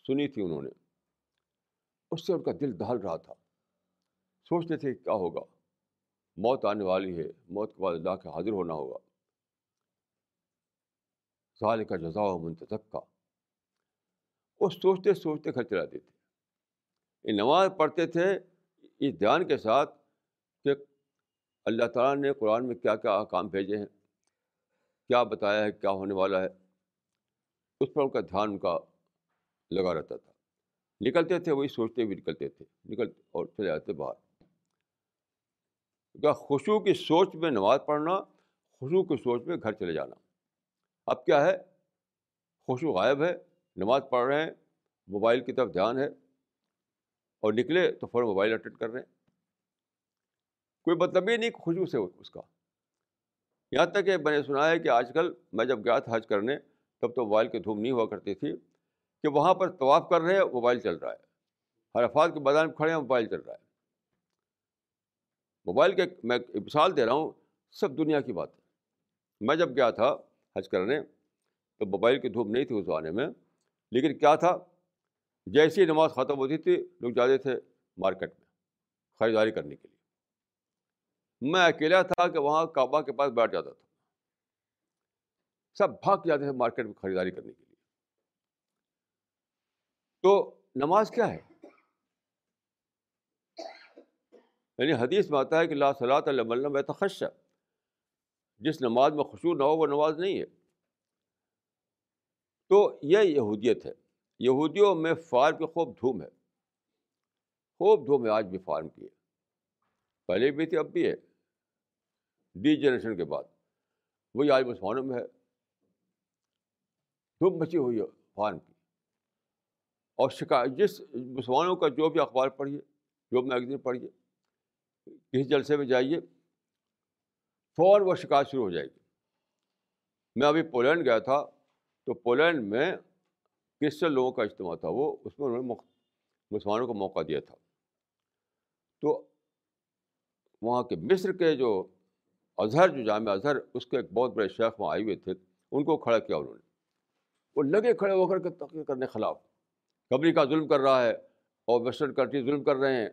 سنی تھی انہوں نے۔ اس سے ان کا دل دہل رہا تھا۔ سوچتے تھے کیا ہوگا۔ موت آنے والی ہے۔ موت کے بعد اللہ کے حاضر ہونا ہوگا۔ سال کا جزا و منتظک کا وہ سوچتے سوچتے گھر چلاتے تھے یہ نماز پڑھتے تھے۔ اس دھیان کے ساتھ کہ اللہ تعالیٰ نے قرآن میں کیا کیا کام بھیجے ہیں۔ کیا بتایا ہے، کیا ہونے والا ہے۔ اس پر ان کا دھیان ان کا لگا رہتا تھا نکلتے تھے وہی سوچتے ہوئے نکلتے تھے۔ نکل اور چلے جاتے باہر۔ کیا خوشو کی سوچ میں نماز پڑھنا خوشو کی سوچ میں گھر چلے جانا۔ اب کیا ہے؟ خوشو غائب ہے، نماز پڑھ رہے ہیں، موبائل کی طرف دھیان ہے۔ اور نکلے تو فوراً موبائل اٹینڈ کر رہے ہیں۔ کوئی مطلب ہی نہیں خوشبو سے اس کا۔ یہاں تک کہ میں نے سنا ہے کہ آج کل میں جب گیا تھا حج کرنے، تب تو موبائل کی دھوم نہیں ہوا کرتی تھی۔ کہ وہاں پر طواف کر رہے ہیں، موبائل چل رہا ہے۔ ہر افاد کے میدان میں کھڑے ہیں، موبائل چل رہا ہے۔ موبائل کے میں مثال دے رہا ہوں، سب دنیا کی بات ہے میں جب گیا تھا حج کرنے، تو موبائل کی دھوپ نہیں تھی اس زمانے میں، لیکن کیا تھا؟ جیسی نماز ختم ہوتی تھی، لوگ جاتے تھے مارکیٹ میں خریداری کرنے کے لیے۔ میں اکیلا تھا کہ وہاں کعبہ کے پاس بیٹھ جاتا تھا۔ سب بھاگ جاتے تھے مارکیٹ میں خریداری کرنے کے لیے۔ تو نماز کیا ہے؟ یعنی حدیث میں آتا ہے کہ لا صلاح اللہ تخش جس نماز میں خوشبو نہ ہو، وہ نماز نہیں ہے۔ تو یہ یہودیت ہے۔ یہودیوں میں فارم کی خوب دھوم ہے۔ خوب دھوم ہے، آج بھی فارم کی ہے۔ پہلے بھی تھی، اب بھی ہے۔ ڈی جنریشن کے بعد۔ وہی آج مسلمانوں میں ہے۔ دھوم مچی ہوئی ہے، فارم کی۔ اور شکایت جس مسلمانوں کا جو بھی اخبار پڑھیے، جو میگزین پڑھیے، کسی جلسے میں جائیے، فوراً وہ شکایت شروع ہو جائے گی۔ میں ابھی پولینڈ گیا تھا، تو پولینڈ میں کرسچن لوگوں کا اجتماع تھا، وہ اس میں انہوں نے مسلمانوں کو موقع دیا تھا۔ تو وہاں کے مصر کے جو اظہر، جو جامع اظہر، اس کے ایک بہت بڑے شیخ وہاں آئے ہوئے تھے، ان کو کھڑا کیا انہوں نے۔ وہ لگے کھڑے ہو کر کے تقریر کرنے خلاف۔ امریکہ ظلم کر رہا ہے اور ویسٹرن کنٹری ظلم کر رہے ہیں۔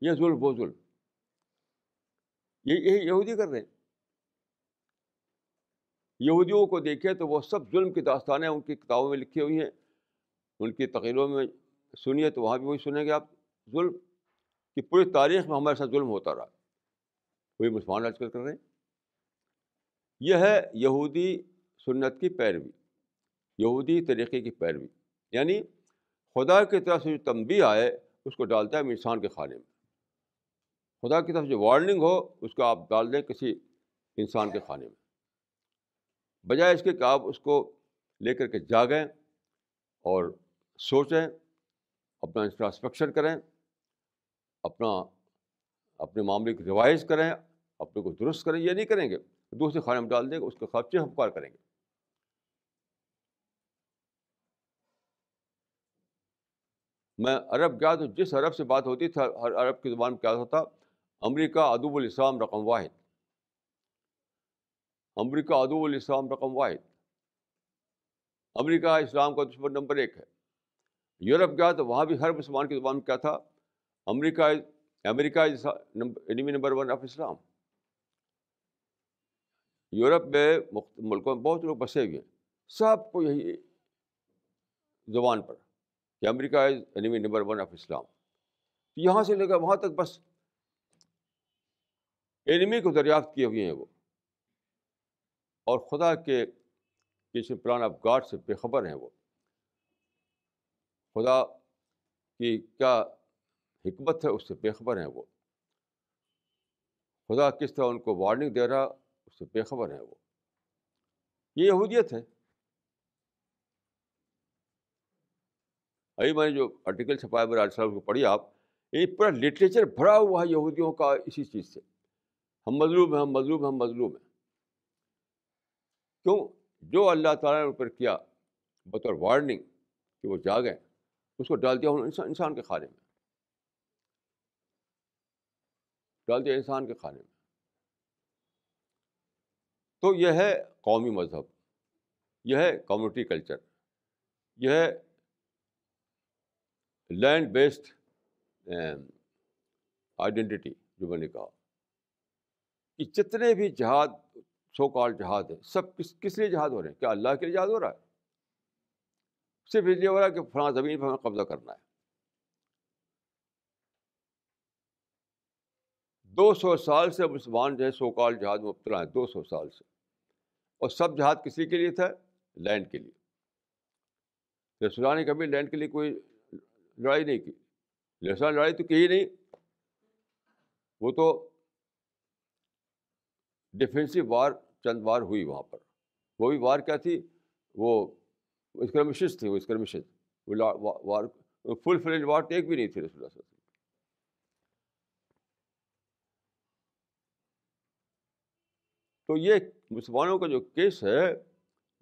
یہ ظلم وہ ظلم۔ یہ یہی یہودی کر رہے ہیں۔ یہودیوں کو دیکھے تو وہ سب ظلم کی داستانیں ان کی کتابوں میں لکھی ہوئی ہیں۔ ان کی تقریروں میں سنیے تو وہاں بھی وہی سنیں گے آپ۔ ظلم کہ پوری تاریخ میں ہمارے ساتھ ظلم ہوتا رہا۔ وہی مسلمان آج کل کر رہے ہیں۔ یہ ہے یہودی سنت کی پیروی۔ یہودی طریقے کی پیروی۔ یعنی خدا کی طرف سے جو تنبی آئے، اس کو ڈالتا ہے انسان کے خانے میں۔ خدا کی طرف جو وارننگ ہو، اس کو آپ ڈال دیں کسی انسان کے خانے میں۔ بجائے اس کے کہ آپ اس کو لے کر کے جاگیں اور سوچیں، اپنا انفراسٹرکچر کریں، اپنا، اپنے معاملے کی ریوائز کریں، اپنے کو درست کریں۔ یہ نہیں کریں گے۔ دوسرے خانے میں ڈال دیں گے، اس کے خرچے ہم پار کریں گے۔ میں عرب گیا تو جس عرب سے بات ہوتی تھی، ہر عرب کی زبان میں کیا ہوتا تھا؟ امریکہ ادب الاسلام رقم واحد۔ امریکہ ادب الاسلام رقم واحد۔ امریکہ اسلام کا دشمن نمبر ایک ہے۔ یورپ گیا تو وہاں بھی ہر مسلمان کی زبان میں کیا تھا؟ America America enemy number one of Islam. Europe میں ملکوں میں بہت لوگ بسے ہوئے ہیں۔ سب کو یہی زبان پر۔ کہ America is enemy number one of Islam تو یہاں سے لے کر وہاں تک بس اینمی کو دریافت کیے ہوئے ہیں وہ۔ اور خدا کے کسی پلان آف گاڈ سے بے خبر ہیں وہ۔ خدا کی کیا حکمت ہے اس سے بے خبر ہیں وہ۔ خدا کس طرح ان کو وارننگ دے رہا اس سے بے خبر ہیں وہ۔ یہ یہودیت ہے۔ ابھی میں نے جو آرٹیکل چھپایا میرے صاحب کو پڑھی، آپ یہ پورا لٹریچر بھرا ہوا ہے یہودیوں کا اسی چیز سے۔ ہم مظلوم ہیں، ہم مظلوم ہیں، ہم مظلوم ہیں۔ کیوں؟ جو اللہ تعالیٰ نے اوپر کیا، بطور وارننگ کہ وہ جاگیں اس کو ڈال دیا انسان انسان کے کھانے میں۔ ڈال دیا انسان کے کھانے میں۔ تو یہ ہے قومی مذہب، یہ ہے کمیونٹی کلچر یہ ہے لینڈ بیسڈ آئیڈینٹی جو میں نے کہا۔ کہ جتنے بھی جہاد سو کال جہاد ہیں، سب کس کس لیے جہاد ہو رہے ہیں؟ کیا اللہ کے لیے جہاد ہو رہا ہے؟ صرف اس لیے ہو رہا ہے کہ فلاں زمین پر ہمیں قبضہ کرنا ہے۔ دو سو سال سے مسلمان جو ہے سو کال جہاد میں مبتلا ہیں، دو سو سال سے۔ اور سب جہاد کسی کے لیے تھا؟ لینڈ کے لیے۔ رسول نے کبھی لینڈ کے لیے کوئی لڑائی نہیں کی۔ رسول لڑائی تو کی ہی نہیں۔ وہ تو ڈیفینسو وار چند وار ہوئی وہاں پر۔ وہ بھی وار کیا تھی؟ وہ اسکرمشز تھی، وہ اسکرمشز وہ وار فل فلیج وار ایک بھی نہیں تھی رسول اللہ تو یہ مسلمانوں کا جو کیس ہے،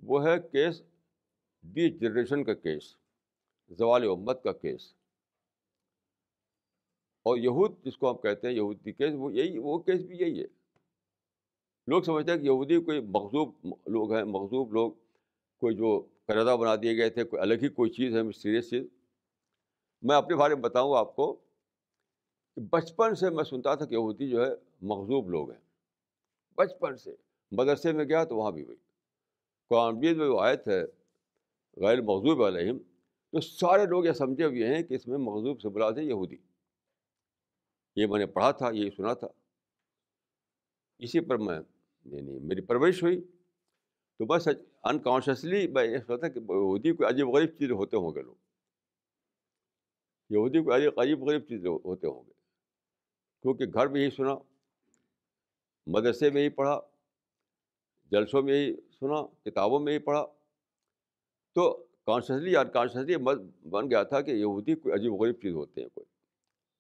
وہ ہے کیس ڈی جنریشن کا کیس زوال امت کا کیس۔ اور یہود جس کو ہم کہتے ہیں یہودی کیس، وہ یہی، وہ کیس بھی یہی ہے۔ لوگ سمجھتے ہیں کہ یہودی کوئی مغزوب لوگ ہیں مغزوب لوگ، کوئی جو قرضہ بنا دیے گئے تھے، کوئی الگ ہی کوئی چیز ہے سیریس چیز۔ میں اپنے بارے میں بتاؤں آپ کو کہ بچپن سے میں سنتا تھا کہ یہودی جو ہے مغزوب لوگ ہیں۔ بچپن سے۔ مدرسے میں گیا تو وہاں بھی ہوئی قرآن میں وہ آئے تھے غیر مغزوب علیہم تو سارے لوگ یہ سمجھے ہوئے ہیں کہ اس میں مغزوب سے بلا تھے یہودی۔ یہ میں نے پڑھا تھا، یہ سنا تھا۔ اسی پر میں یعنی میری پرورش ہوئی۔ تو بس انکانشیسلی میں یہ سوچا کہ یہودی کوئی عجیب غریب چیز ہوتے ہوں گے لوگ۔ یہودی کوئی عجیب عجیب غریب چیز ہوتے ہوں گے۔ کیونکہ گھر میں یہی سنا، مدرسے میں ہی پڑھا، جلسوں میں ہی سنا، کتابوں میں ہی پڑھا۔ تو کانشیسلی یا انکانشیسلی بن گیا تھا کہ یہودی کوئی عجیب غریب چیز ہوتے ہیں کوئی۔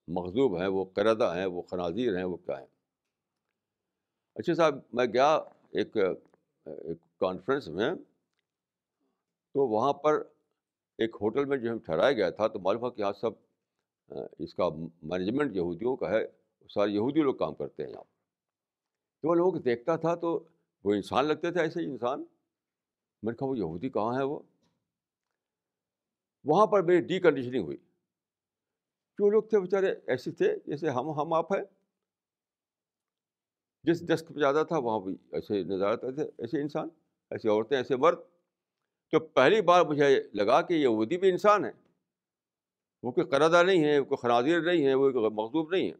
مغزوب ہیں، وہ کردہ ہیں، وہ خنازیر ہیں، وہ کیا ہیں۔ اچھا صاحب، میں گیا ایک ایک کانفرنس میں، تو وہاں پر ایک ہوٹل میں جو ہم ٹھہرایا گیا تھا، تو معلوم کہ یہاں سب، اس کا مینجمنٹ یہودیوں کا ہے، سارے یہودی لوگ کام کرتے ہیں یہاں۔ تو وہ لوگ دیکھتا تھا تو وہ انسان لگتے تھے ایسے ہی انسان۔ میں نے کہا وہ یہودی کہاں ہے وہ؟ وہاں پر میری ڈی کنڈیشننگ ہوئی۔ جو لوگ تھے بیچارے ایسے تھے جیسے ہم ہم آپ ہیں۔ جس ڈسک پہ زیادہ تھا وہاں بھی ایسے نظر آتے تھے ایسے انسان ایسی عورتیں، ایسے مرد۔ تو پہلی بار مجھے لگا کہ یہ ودی بھی انسان ہے۔ وہ کوئی قرضہ نہیں ہے، وہ کوئی خنازیر نہیں ہے، وہ کوئی مخصوب نہیں ہے۔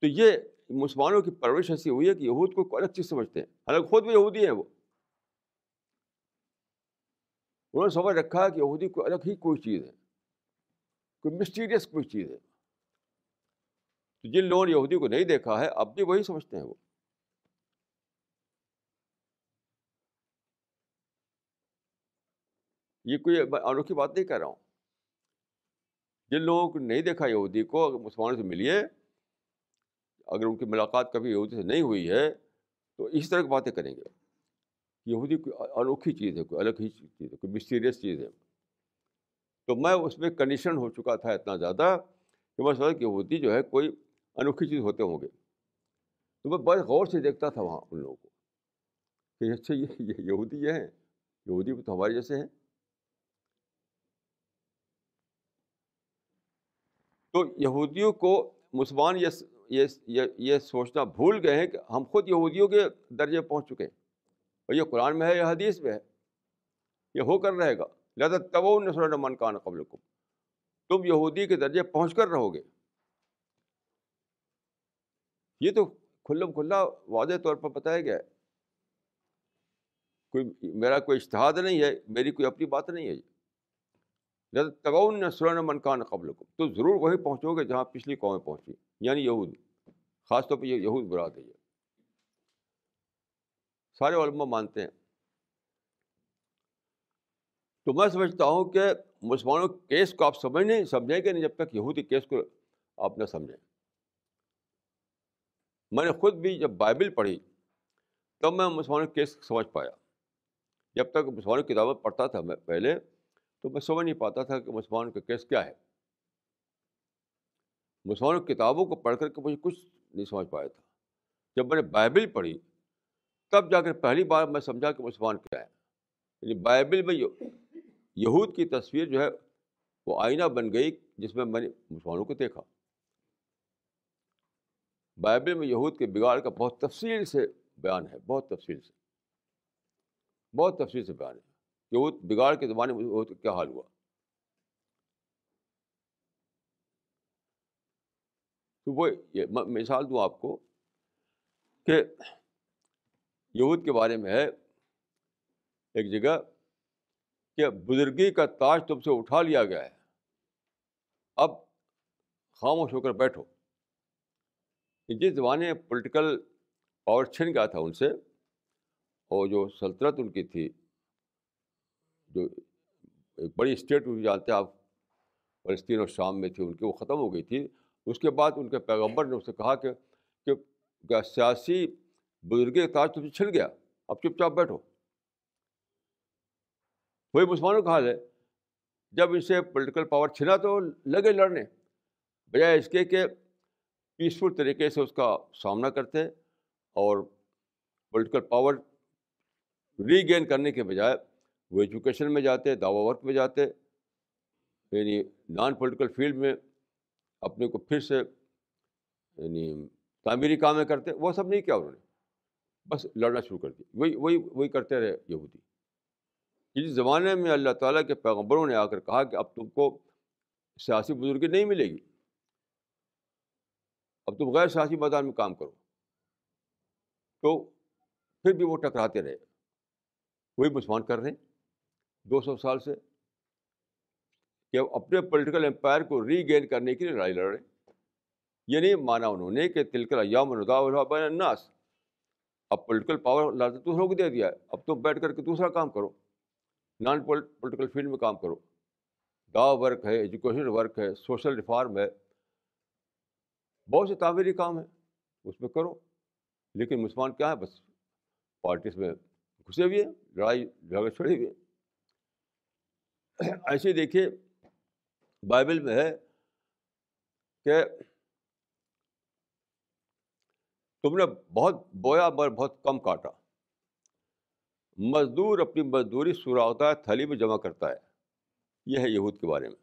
تو یہ مسلمانوں کی پرورش ایسی ہوئی ہے کہ یہود کو الگ چیز سمجھتے ہیں۔ حالانکہ خود بھی یہودی ہیں وہ۔ انہوں نے سمجھ رکھا ہے کہ یہودی کو الگ ہی کوئی چیز ہے کوئی مسٹیریس کوئی چیز ہے تو جن لوگوں نے یہودی کو نہیں دیکھا ہے اب بھی وہی سمجھتے ہیں وہ یہ کوئی انوکھی بات نہیں کر رہا ہوں جن لوگوں کو نہیں دیکھا یہودی کو اگر مسلمانوں سے ملیے اگر ان کی ملاقات کبھی یہودی سے نہیں ہوئی ہے تو اس طرح کی باتیں کریں گے یہودی کوئی انوکھی چیز ہے، کوئی الگ ہی چیز ہے، کوئی مسٹیریس چیز ہے۔ تو میں اس میں کنڈیشن ہو چکا تھا اتنا زیادہ کہ میں سمجھا کہ یہودی جو ہے کوئی انوکھی چیز ہوتے ہوں گے۔ تو میں بڑے غور سے دیکھتا تھا وہاں ان لوگوں کو کہ اچھا یہ یہودی یہ ہیں، یہودی بھی تو ہمارے جیسے ہیں۔ تو یہودیوں کو مسلمان یہ یہ سوچنا بھول گئے ہیں کہ ہم خود یہودیوں کے درجے پہنچ چکے ہیں۔ اور یہ قرآن میں ہے، یہ حدیث میں ہے۔ یہ ہو کر رہے گا۔ لہٰذا تب نسر من کان قبل کو تم یہودی کے درجے پہنچ کر رہو گے۔ یہ تو کھلم کھلا واضح طور پر بتایا گیا ہے۔ کوئی میرا کوئی اشتہاد نہیں ہے، میری کوئی اپنی بات نہیں ہے۔ یہ تغون نسرن منکان قبل کو تو ضرور وہی پہنچو گے جہاں پچھلی قومیں پہنچی یعنی یہود۔ خاص طور پہ یہ یہود برات ہے۔ یہ سارے علماء مانتے ہیں۔ تو میں سمجھتا ہوں کہ مسلمانوں کے کیس کو آپ سمجھ نہیں، سمجھیں گے نہیں جب تک یہودی کیس کو آپ نہ سمجھیں۔ میں نے خود بھی جب بائبل پڑھی تب میں مسلمانوں کے کیس سمجھ پایا۔ جب تک مسلمانوں کی کتابیں پڑھتا تھا میں پہلے تو میں سمجھ نہیں پاتا تھا کہ مسلمان کا کیس کیا ہے۔ مسلمان کتابوں کو پڑھ کر کے مجھے کچھ نہیں سمجھ پایا تھا۔ جب میں نے بائبل پڑھی تب جا کر پہلی بار میں سمجھا کہ مسلمان کیا ہے۔ یعنی بائبل میں یہود کی تصویر جو ہے وہ آئینہ بن گئی جس میں میں نے مسلمانوں کو دیکھا۔ بائبل میں یہود کے بگاڑ کا بہت تفصیل سے بیان ہے، بہت تفصیل سے۔ بہت تفصیل سے بیان ہے کہ وہ بگاڑ کے زمانے میں وہ کیا حال ہوا۔ تو وہ یہ مثال دوں آپ کو کہ یہود کے بارے میں ہے، ایک جگہ کہ بزرگی کا تاج تم سے اٹھا لیا گیا ہے۔ اب خاموش ہو کر بیٹھو۔ جس زمانے میں پولیٹیکل پاور چھن گیا تھا ان سے، اور جو سلطنت ان کی تھی، جو ایک بڑی اسٹیٹ ہوئی جانتے ہیں آپ، فلسطین اور شام میں تھی، ان کی وہ ختم ہو گئی تھی۔ اس کے بعد ان کے پیغمبر نے اس سے کہا کہ کہ سیاسی بزرگ تاج تم سے چھن گیا اب چپ چاپ بیٹھو وہی مسلمانوں کا حال ہے جب ان سے پولیٹیکل پاور چھنا تو لگے لڑنے بجائے اس کے کہ پیسفل طریقے سے اس کا سامنا کرتے اور پولیٹیکل پاور ری گین کرنے کے بجائے وہ ایجوکیشن میں جاتے دعوی ورک میں جاتے یعنی نان پولیٹیکل فیلڈ میں اپنے کو پھر سے یعنی تعمیری کام کرتے وہ سب نہیں کیا انہوں نے بس لڑنا شروع کر دیا وہی وہی وہی کرتے رہے یہودی۔ جس زمانے میں اللہ تعالیٰ کے پیغمبروں نے آ کر کہا کہ اب تم کو سیاسی بزرگی نہیں ملے گی۔ اب تم غیر سیاسی میدان میں کام کرو۔ تو پھر بھی وہ ٹکراتے رہے۔ وہی مسلمان کر رہے ہیں۔ دو سو سال سے کہ اپنے پولیٹیکل امپائر کو ری گین کرنے کے لیے لڑائی لڑ رہے یہ نہیں مانا انہوں نے کہ تلکل ایام بین الناس۔ اب پولیٹیکل پاور لاتے دوسروں کو دے دیا ہے۔ اب تم بیٹھ کر کے دوسرا کام کرو۔ نان پولیٹیکل فیلڈ میں کام کرو۔ دا ورک ہے ایجوکیشن ورک ہے سوشل ریفارم ہے۔ بہت سے تعمیری کام ہیں، اس میں کرو۔ لیکن مسلمان کیا ہے بس پارٹیز میں گھسے ہوئے ہیں، لڑائی، جھگڑے چھڑے ہوئے ایسے دیکھیے بائبل میں ہے کہ تم نے بہت بویا مگر بہت کم کاٹا۔ مزدور اپنی مزدوری سراغدہ تھلی میں جمع کرتا ہے۔ یہ ہے یہود کے بارے میں۔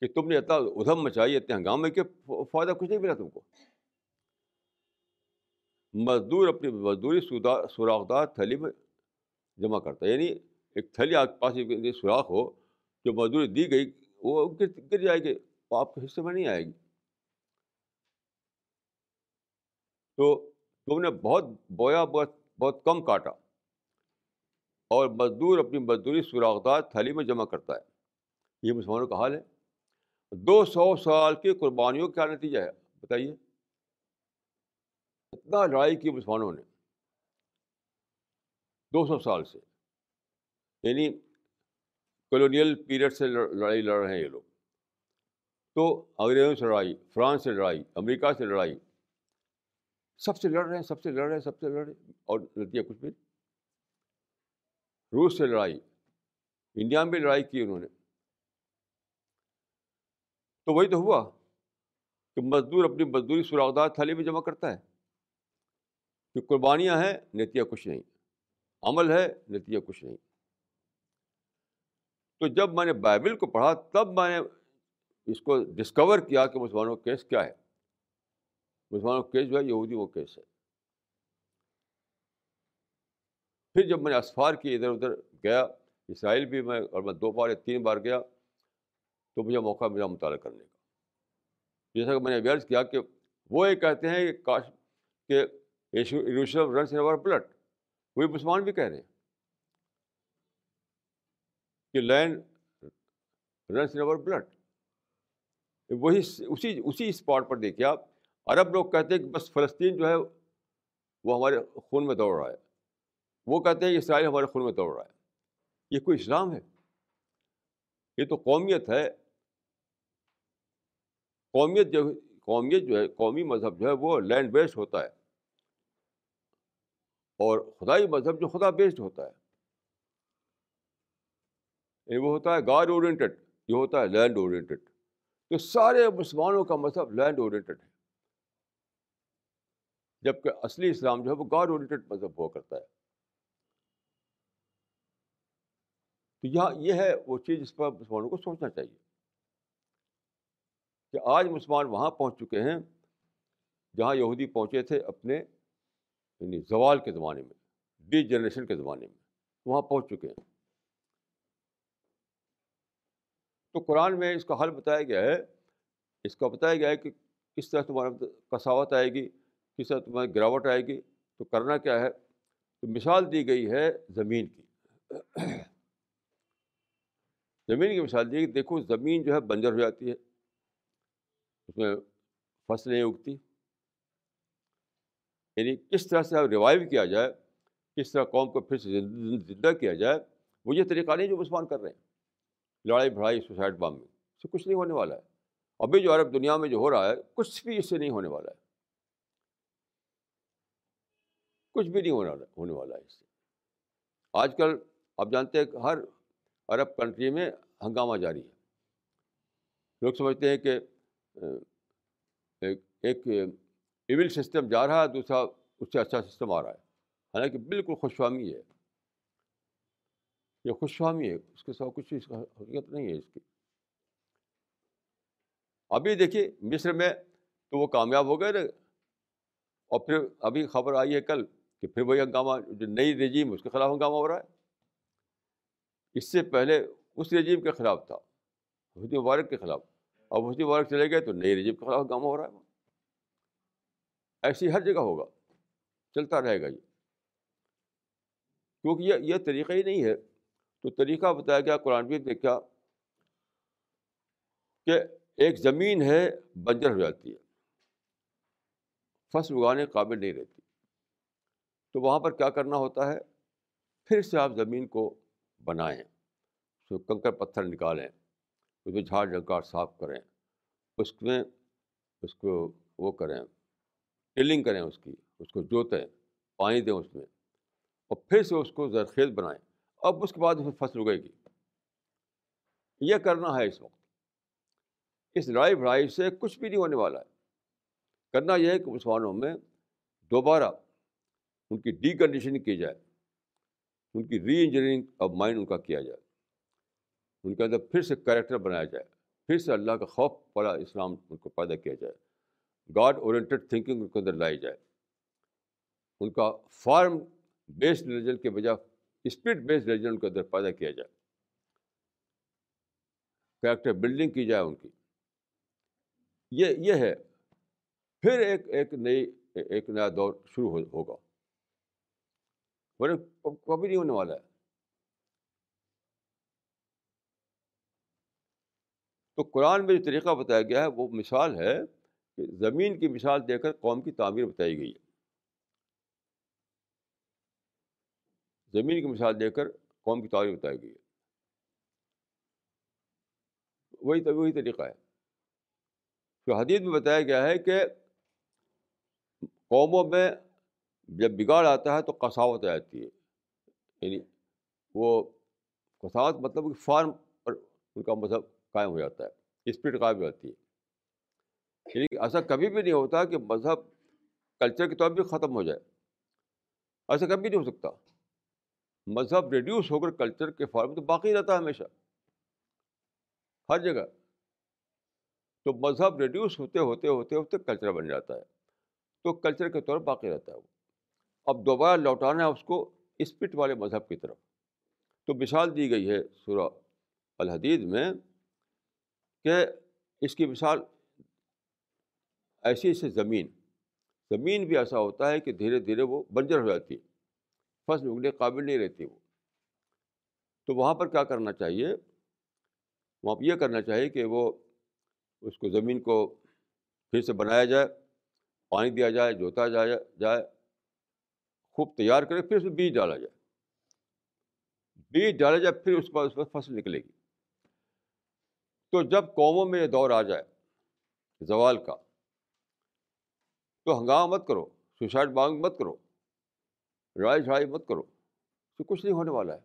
کہ تم نے اتنا ادھم مچائی، اتنے ہنگامے کے فائدہ کچھ نہیں ملا تم کو۔ مزدور اپنی مزدوری سوراخدار تھلی میں جمع کرتا ہے۔ یعنی ایک تھلی آپ کے پاس سوراخ ہو، جو مزدوری دی گئی، وہ گر جائے گی، آپ کے حصے میں نہیں آئے گی۔ تو تم نے بہت بویا، بہت بہت کم کاٹا۔ اور مزدور اپنی مزدوری سراغدار تھلی میں جمع کرتا ہے۔ یہ مسلمانوں کا حال ہے۔ دو سو سال کی قربانیوں کا کیا نتیجہ ہے؟ بتائیے۔ اتنا لڑائی کی مسلمانوں نے۔ دو سو سال سے۔ یعنی کالونیل پیریڈ سے لڑائی لڑ رہے ہیں یہ لوگ۔ تو انگریزوں سے لڑائی، فرانس سے لڑائی، امریکہ سے لڑائی۔ سب سے لڑ رہے ہیں، سب سے لڑ رہے ہیں، سب سے لڑ رہے ہیں۔ اور نتیجہ کچھ بھی۔ روس سے لڑائی، انڈیا میں بھی لڑائی کی انہوں نے۔ تو وہی تو ہوا کہ مزدور اپنی مزدوری سراغدار تھالی میں جمع کرتا ہے۔ کہ قربانیاں ہیں نتیجہ کچھ نہیں۔ عمل ہے نتیجہ کچھ نہیں۔ تو جب میں نے بائبل کو پڑھا، تب میں نے اس کو ڈسکور کیا کہ مسلمانوں کا کیس کیا ہے۔ مسلمانوں کا کیس جو ہے یہودی وہ کیس ہے۔ پھر جب میں نے اسفار کی ادھر ادھر گیا، اسرائیل بھی میں اور میں دو بار یا تین بار گیا، تو مجھے موقع ملا مطالعہ کرنے کا۔ جیسا کہ میں نے ویئرز کیا کہ وہ یہ کہتے ہیں کہ کاش کہ رنس ان اوور بلڈ۔ وہی مسلمان بھی کہہ رہے ہیں۔ کہ land runs in over blood. وہی اسی اسی اسپاٹ پر دیکھیے آپ۔ عرب لوگ کہتے ہیں کہ بس فلسطین جو ہے، وہ ہمارے خون میں دوڑ رہا ہے۔ وہ کہتے ہیں کہ اسرائیل ہمارے خون میں دوڑ رہا ہے۔ یہ کوئی اسلام ہے؟ یہ تو قومیت ہے۔ قومیت جو قومیت جو ہے، قومی مذہب جو ہے، وہ لینڈ بیسڈ ہوتا ہے۔ اور خدائی مذہب جو خدا بیسڈ ہوتا ہے۔ وہ ہوتا ہے گاڈ اورینٹیڈ یہ ہوتا ہے لینڈ اورینٹیڈ تو سارے مسلمانوں کا مذہب لینڈ اورینٹیڈ ہے۔ جبکہ اصلی اسلام جو ہے وہ گاڈ اورینٹیڈ مذہب ہوا کرتا ہے۔ تو یہاں یہ ہے وہ چیز جس پر مسلمانوں کو سوچنا چاہیے کہ آج مسلمان وہاں پہنچ چکے ہیں جہاں یہودی پہنچے تھے اپنے یعنی زوال کے زمانے میں ڈی جنریشن کے زمانے میں، وہاں پہنچ چکے ہیں۔ تو قرآن میں اس کا حل بتایا گیا ہے، اس کا بتایا گیا ہے کہ کس طرح تمہارا کساوت آئے گی۔ کس طرح تمہاری گراوٹ آئے گی تو کرنا کیا ہے؟ تو مثال دی گئی ہے زمین کی۔ زمین کی مثال دی کہ دیکھو زمین جو ہے بنجر ہو جاتی ہے، اس میں فصل نہیں اگتی۔ یعنی کس طرح سے ریوائو کیا جائے، کس طرح قوم کو پھر سے زندہ کیا جائے، وہ یہ طریقہ نہیں جو مسلمان کر رہے ہیں۔ لڑائی بھڑائی سوسائڈ بام میں اس سے کچھ نہیں ہونے والا ہے۔ ابھی جو عرب دنیا میں جو ہو رہا ہے، کچھ بھی اس سے نہیں ہونے والا ہے۔ کچھ بھی نہیں ہونا ہونے والا ہے اس سے۔ آج کل آپ جانتے ہیں کہ ہر عرب کنٹری میں ہنگامہ جاری ہے۔ لوگ سمجھتے ہیں کہ ایک ایون سسٹم جا رہا ہے، دوسرا اس سے اچھا سسٹم آ رہا ہے۔ حالانکہ بالکل خوش فہمی ہے۔ یہ خوش فہمی ہے، اس کے ساتھ کچھ اس کا حقیقت نہیں ہے اس کی۔ ابھی دیکھیے، مصر میں تو وہ کامیاب ہو گئے نا۔ اور پھر ابھی خبر آئی ہے کل کہ پھر وہی ہنگامہ جو نئی رجیم اس کے خلاف ہنگامہ ہو رہا ہے؟ اس سے پہلے اس رجیم کے خلاف تھا، حسنی مبارک کے خلاف۔ اب حسنی مبارک چلے گئے تو نئی رجیم کے خلاف ہنگامہ ہو رہا ہے۔ ایسی ہر جگہ ہوگا، چلتا رہے گا یہ۔ کیونکہ یہ یہ طریقہ ہی نہیں ہے۔ تو طریقہ بتایا گیا، قرآن بھی دیکھا کہ ایک زمین ہے، بنجر ہو جاتی ہے۔ فصل اگانے قابل نہیں رہتی۔ تو وہاں پر کیا کرنا ہوتا ہے؟ پھر سے آپ زمین کو بنائیں، اس کو کنکر پتھر نکالیں، اس میں جھاڑ جھنکار صاف کریں، اس میں، اس کو وہ کریں ٹلنگ کریں اس کی، اس کو جوتیں، پانی دیں اس میں، اور پھر سے اس کو زرخیز بنائیں۔ اب اس کے بعد اس میں فصل اگے گی۔ یہ کرنا ہے اس وقت۔ اس لڑائی بڑائی سے کچھ بھی نہیں ہونے والا ہے۔ کرنا یہ ہے کہ مسلمانوں میں دوبارہ ان کی ڈی کنڈیشننگ کی جائے، ان کی ری انجینئرنگ آف مائنڈ ان کا کیا جائے۔ ان کے اندر پھر سے کریکٹر بنایا جائے، پھر سے اللہ کا خوف والا اسلام ان کو پیدا کیا جائے۔ گاڈ اورینٹیڈ تھنکنگ ان کے اندر لائی جائے۔ ان کا فارم بیسڈ ریلیجن کے بجائے اسپرٹ بیسڈ ریلیجن ان کے اندر پیدا کیا جائے۔ کریکٹر بلڈنگ کی جائے ان کی۔ یہ یہ ہے۔ پھر ایک ایک نئی، ایک نیا دور شروع ہوگا۔ ورنہ کبھی نہیں ہونے والا ہے تو قرآن میں جو طریقہ بتایا گیا ہے وہ مثال ہے کہ زمین کی مثال دے کر قوم کی تعمیر بتائی گئی ہے زمین کی مثال دے کر قوم کی تعمیر بتائی گئی ہے وہی وہی طریقہ ہے تو حدیث میں بتایا گیا ہے کہ قوموں میں جب بگاڑ آتا ہے تو کساوت آ جاتی ہے۔ یعنی وہ کساوت مطلب کہ فارم پر ان کا مذہب قائم ہو جاتا ہے، اسپرٹ قائم ہو جاتی ہے۔ یعنی ایسا کبھی بھی نہیں ہوتا کہ مذہب کلچر کے طور پہ ختم ہو جائے۔ ایسا کبھی نہیں ہو سکتا۔ مذہب ریڈیوس ہو کر کلچر کے فارم تو باقی رہتا ہے ہمیشہ۔ ہر جگہ۔ تو مذہب ریڈیوس ہوتے ہوتے ہوتے ہوتے کلچر بن جاتا ہے۔ تو کلچر کے طور باقی رہتا ہے وہ۔ اب دوبارہ لوٹانا ہے اس کو اسپٹ والے مذہب کی طرف۔ تو مثال دی گئی ہے سورہ الحدید میں کہ اس کی مثال ایسی ایسی زمین زمین بھی ایسا ہوتا ہے کہ دھیرے دھیرے وہ بنجر ہو جاتی ہے، فصل اگنے قابل نہیں رہتی وہ۔ تو وہاں پر کیا کرنا چاہیے؟ وہاں پہ یہ کرنا چاہیے کہ وہ اس کو زمین کو پھر سے بنایا جائے، پانی دیا جائے، جوتا جائے جائے خوب تیار کرے، پھر اس میں بیج ڈالا جائے۔ بیج ڈالا جائے، پھر اس کے بعد اس میں فصل نکلے گی۔ تو جب قوموں میں یہ دور آ جائے، زوال کا، تو ہنگامہ مت کرو، سوسائڈ مانگ مت کرو لڑائی جھڑائی مت کرو تو کچھ نہیں ہونے والا ہے۔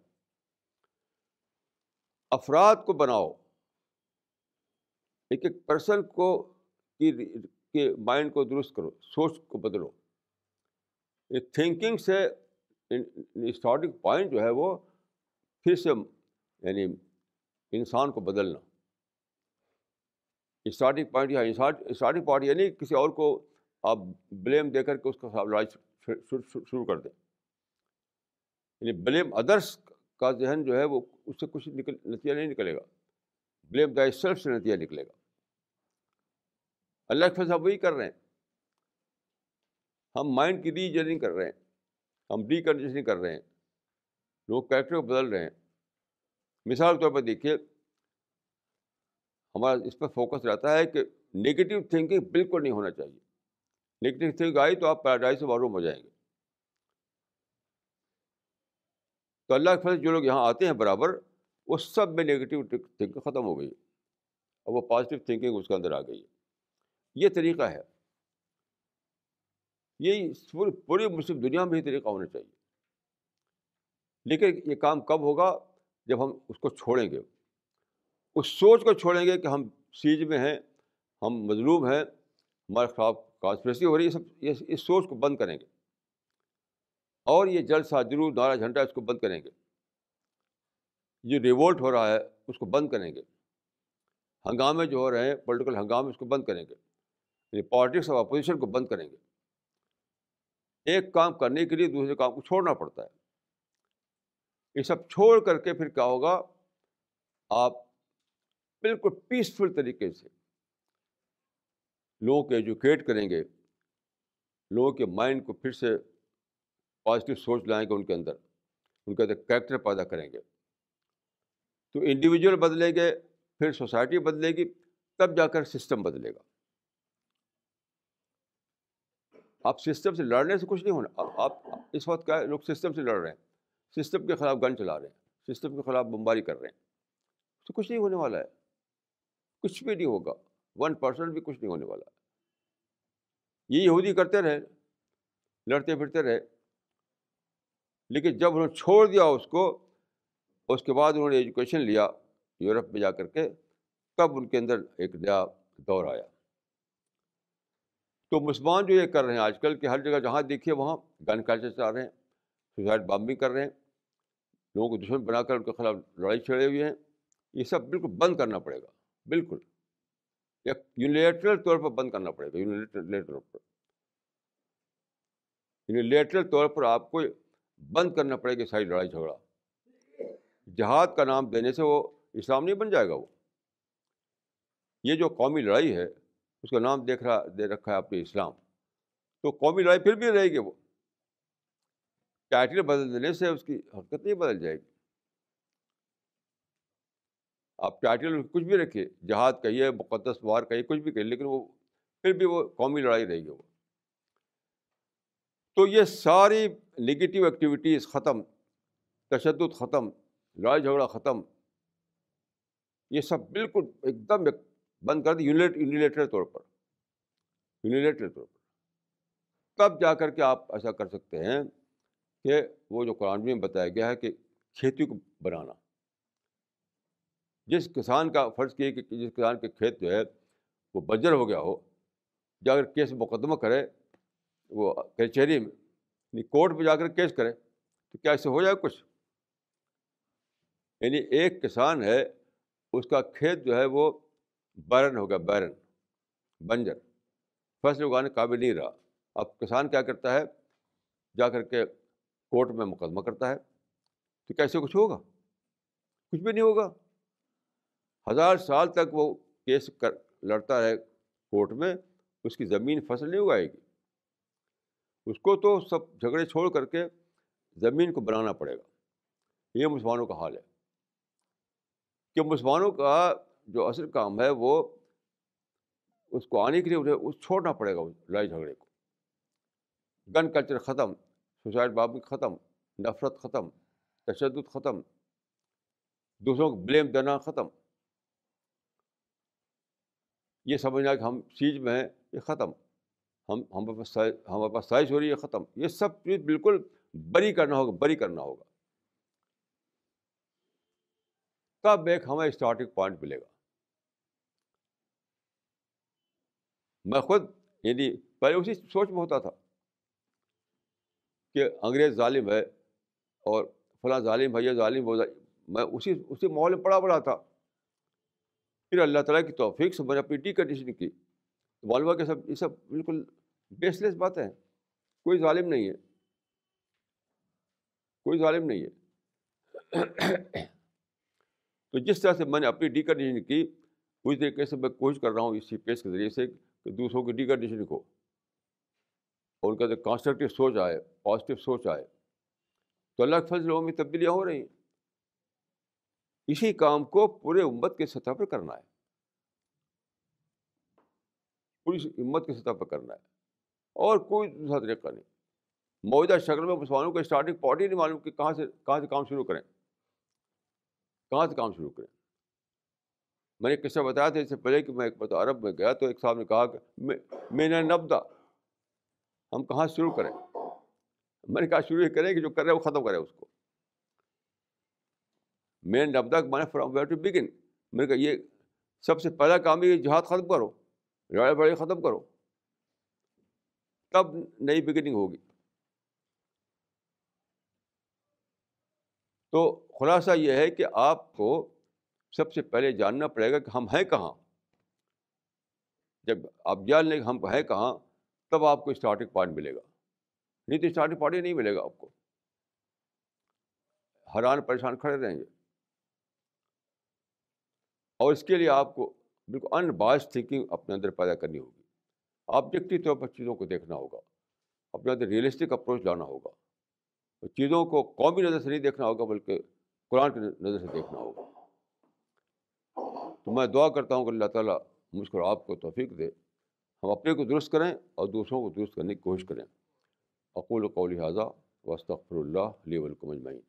افراد کو بناؤ، ایک ایک پرسن کو، کی مائنڈ کو درست کرو، سوچ کو بدلو۔ تھنکنگ سے اسٹارٹنگ پوائنٹ جو ہے وہ پھر سے یعنی انسان کو بدلنا۔ اسٹارٹنگ پوائنٹ یا اسٹارٹنگ پوائنٹ یعنی کسی اور کو آپ بلیم دے کر کے اس کا لڑائی شروع کر دیں۔ یعنی بلیم ادرس کا ذہن جو ہے وہ اس سے کچھ نکل، نتیجہ نہیں نکلے گا۔ بلیم دا سیلف سے نتیجہ نکلے گا۔ اللہ کے فضا وہی کر رہے ہیں۔ ہم مائنڈ کی ریجننگ کر رہے ہیں۔ ہم ری کنڈیشننگ کر رہے ہیں۔ لوگ کریکٹر کو بدل رہے ہیں۔ مثال کے طور پر دیکھیے، ہمارا اس پر فوکس رہتا ہے کہ نگیٹو تھنکنگ بالکل نہیں ہونا چاہیے۔ نگیٹو تھنک آئی تو آپ پیراڈائز سے معروم ہو جائیں گے۔ تو اللہ کے فضل جو لوگ یہاں آتے ہیں برابر، وہ سب میں نگیٹیو تھنکنگ ختم ہو گئی اور وہ پازیٹیو تھنکنگ اس کے اندر آ گئی ہے۔ یہ طریقہ ہے۔ یہی پوری پوری مسلم دنیا میں ہی طریقہ ہونا چاہیے۔ لیکن یہ کام کب ہوگا؟ جب ہم اس کو چھوڑیں گے۔ اس سوچ کو چھوڑیں گے کہ ہم سیج میں ہیں، ہم مظلوم ہیں، ہمارے خلاف کانسپریسی ہو رہی ہے سب یہ اس سوچ کو بند کریں گے۔ اور یہ جلد سا ضرور نارا جھنڈا، اس کو بند کریں گے۔ یہ ریوولٹ ہو رہا ہے، اس کو بند کریں گے۔ ہنگامے جو ہو رہے ہیں پولیٹیکل ہنگامے، اس کو بند کریں گے۔ یعنی پالیٹکس آف اپوزیشن کو بند کریں گے۔ ایک کام کرنے کے لیے دوسرے کام کو چھوڑنا پڑتا ہے۔ یہ سب چھوڑ کر کے پھر کیا ہوگا؟ آپ بالکل پیسفل طریقے سے لوگوں کو ایجوکیٹ کریں گے، لوگوں کے مائنڈ کو پھر سے پازیٹیو سوچ لائیں گے ان کے اندر، ان کے اندر کریکٹر پیدا کریں گے۔ تو انڈیویجول بدلیں گے، پھر سوسائٹی بدلے گی، تب جا کر سسٹم بدلے گا۔ آپ سسٹم سے لڑنے سے کچھ نہیں ہونا۔ آپ اس وقت کیا لوگ سسٹم سے لڑ رہے ہیں۔ سسٹم کے خلاف گن چلا رہے ہیں۔ سسٹم کے خلاف بمباری کر رہے ہیں۔ تو کچھ نہیں ہونے والا ہے۔ کچھ بھی نہیں ہوگا۔ ون پرسنٹ بھی کچھ نہیں ہونے والا۔ یہ یہودی کرتے رہے، لڑتے پھرتے رہے۔ لیکن جب انہوں نے چھوڑ دیا اس کو، اس کے بعد انہوں نے ایجوکیشن لیا یورپ میں جا کر کے، تب ان کے اندر ایک نیا دور آیا۔ تو مسلمان جو یہ کر رہے ہیں آج کل کہ ہر جگہ جہاں دیکھیے وہاں گن کلچر چلا رہے ہیں، سوسائڈ بامبنگ کر رہے ہیں، لوگوں کو دشمن بنا کر ان کے خلاف لڑائی چھڑے ہوئے ہیں، یہ سب بالکل بند کرنا پڑے گا، بالکل۔ ایک یونیلیٹرل طور پر بند کرنا پڑے گا یونیلیٹرل طور پر۔ یونیلیٹرل طور پر آپ کو بند کرنا پڑے گا ساری لڑائی جھگڑا۔ جہاد کا نام دینے سے وہ اسلام نہیں بن جائے گا وہ۔ یہ جو قومی لڑائی ہے اس کا نام دیکھ رہا دے رکھا ہے اپنے اسلام۔ تو قومی لڑائی پھر بھی رہے گی وہ۔ ٹائٹل بدل دینے سے اس کی حرکت نہیں بدل جائے گی۔ آپ ٹائٹل کچھ بھی رکھیے، جہاد کہیے مقدس وار کہیے کچھ بھی کہیے، لیکن وہ پھر بھی وہ قومی لڑائی رہے گی وہ۔ تو یہ ساری نگیٹیو ایکٹیویٹیز ختم، تشدد ختم، لڑائی جھگڑا ختم، یہ سب بالکل ایک دم ایک بند کر دی یونیلیٹر طور پر یونیلیٹر طور پر۔ تب جا کر کے آپ ایسا کر سکتے ہیں کہ وہ جو قرآن میں بتایا گیا ہے کہ کھیتی کو بنانا۔ جس کسان کا فرض کیے کہ جس کسان کے کھیت جو ہے وہ بجر ہو گیا ہو، جا کر کیس مقدمہ کرے، وہ کچہری میں یعنی کورٹ میں جا کر کیس کرے، تو کیا ایسے ہو جائے کچھ؟ یعنی ایک کسان ہے، اس کا کھیت جو ہے وہ بیرن ہو گیا بیرن بنجر۔ فصل اگانے قابل نہیں رہا۔ اب کسان کیا کرتا ہے؟ جا کر کے کورٹ میں مقدمہ کرتا ہے۔ تو کیسے کچھ ہوگا؟ کچھ بھی نہیں ہوگا۔ ہزار سال تک وہ کیس کر، لڑتا ہے کورٹ میں، اس کی زمین فصل نہیں اگائے گی۔ اس کو تو سب جھگڑے چھوڑ کر کے زمین کو بنانا پڑے گا۔ یہ مسلمانوں کا حال ہے۔ کہ مسلمانوں کا جو اصل کام ہے وہ اس کو آنے کے لیے انہیں اس چھوڑنا پڑے گا لڑائی جھگڑے کو گن کلچر ختم سوسائڈ بابی ختم نفرت ختم تشدد ختم دوسروں کو بلیم دینا ختم یہ سمجھنا کہ ہم سیج میں ہیں یہ ختم ہم ہمارے پاس ہمارے پاس سائز ہو رہی ہے ختم یہ سب چیز بالکل بری کرنا ہوگا بری کرنا ہوگا تب ایک ہمیں اسٹارٹنگ پوائنٹ ملے گا میں خود یعنی پہلے اسی سوچ میں ہوتا تھا کہ انگریز ظالم ہے اور فلاں ظالم ہے، یہ ظالم ہو میں اسی اسی ماحول میں پڑا پڑا تھا۔ پھر اللہ تعالیٰ کی توفیق سے میں نے اپنی ڈی کنڈیشن کی۔ والوا کے سب یہ سب بالکل بیس لیس باتیں ہیں۔ کوئی ظالم نہیں ہے۔ کوئی ظالم نہیں ہے۔ تو جس طرح سے میں نے اپنی ڈی کنڈیشن کی اسی طریقے سے میں کوشش کر رہا ہوں اسی پیس کے ذریعے سے کہ دوسروں کی ڈی کنڈیشن کو اور ان کا کانسٹرکٹیو سوچ آئے پازیٹیو سوچ آئے۔ تو اللہ کے فضل میں تبدیلیاں ہو رہی ہیں۔ اسی کام کو پورے امت کے سطح پر کرنا ہے۔ پوری امت کی سطح پر کرنا ہے۔ اور کوئی دوسرا طریقہ نہیں۔ موجودہ شکل میں مسلمانوں کو اسٹارٹنگ پارٹی نہیں معلوم کہ کہاں سے کہاں سے کام شروع کریں۔ کہاں سے کام شروع کریں؟ میں نے قصہ بتایا تھا، اس سے پہلے کہ میں ایک بتا عرب میں گیا تو ایک صاحب نے کہا کہ میں نے نبدا ہم کہاں شروع کریں؟ میں نے کہا شروع یہ کریں کہ جو کرے وہ ختم کرے اس کو۔ میں نبدا میں نے فرام ویئر ٹو بگن۔ میں نے کہا یہ سب سے پہلا کام یہ جہاد ختم کرو، لڑائی بڑائی ختم کرو۔ تب نئی بگننگ ہوگی۔ تو خلاصہ یہ ہے کہ آپ کو سب سے پہلے جاننا پڑے گا کہ ہم ہیں کہاں۔ جب آپ جان لیں کہ ہم ہیں کہاں، تب آپ کو اسٹارٹنگ پوائنٹ ملے گا۔ نہیں تو اسٹارٹنگ پوائنٹ نہیں ملے گا آپ کو۔ حیران پریشان کھڑے رہیں گے۔ اور اس کے لیے آپ کو بالکل ان باس تھنکنگ اپنے اندر پیدا کرنی ہوگی۔ آبجیکٹو طور پر چیزوں کو دیکھنا ہوگا۔ اپنے اندر ریئلسٹک اپروچ لانا ہوگا۔ چیزوں کو قومی نظر سے نہیں دیکھنا ہوگا، بلکہ قرآن کی نظر سے دیکھنا ہوگا۔ تو میں دعا کرتا ہوں کہ اللہ تعالیٰ مجھ کو آپ کو توفیق دے، ہم اپنے کو درست کریں اور دوسروں کو درست کرنے کی کوشش کریں۔ اقول قول حاضہ وسطر اللہ علیہ ولکم اجمعین۔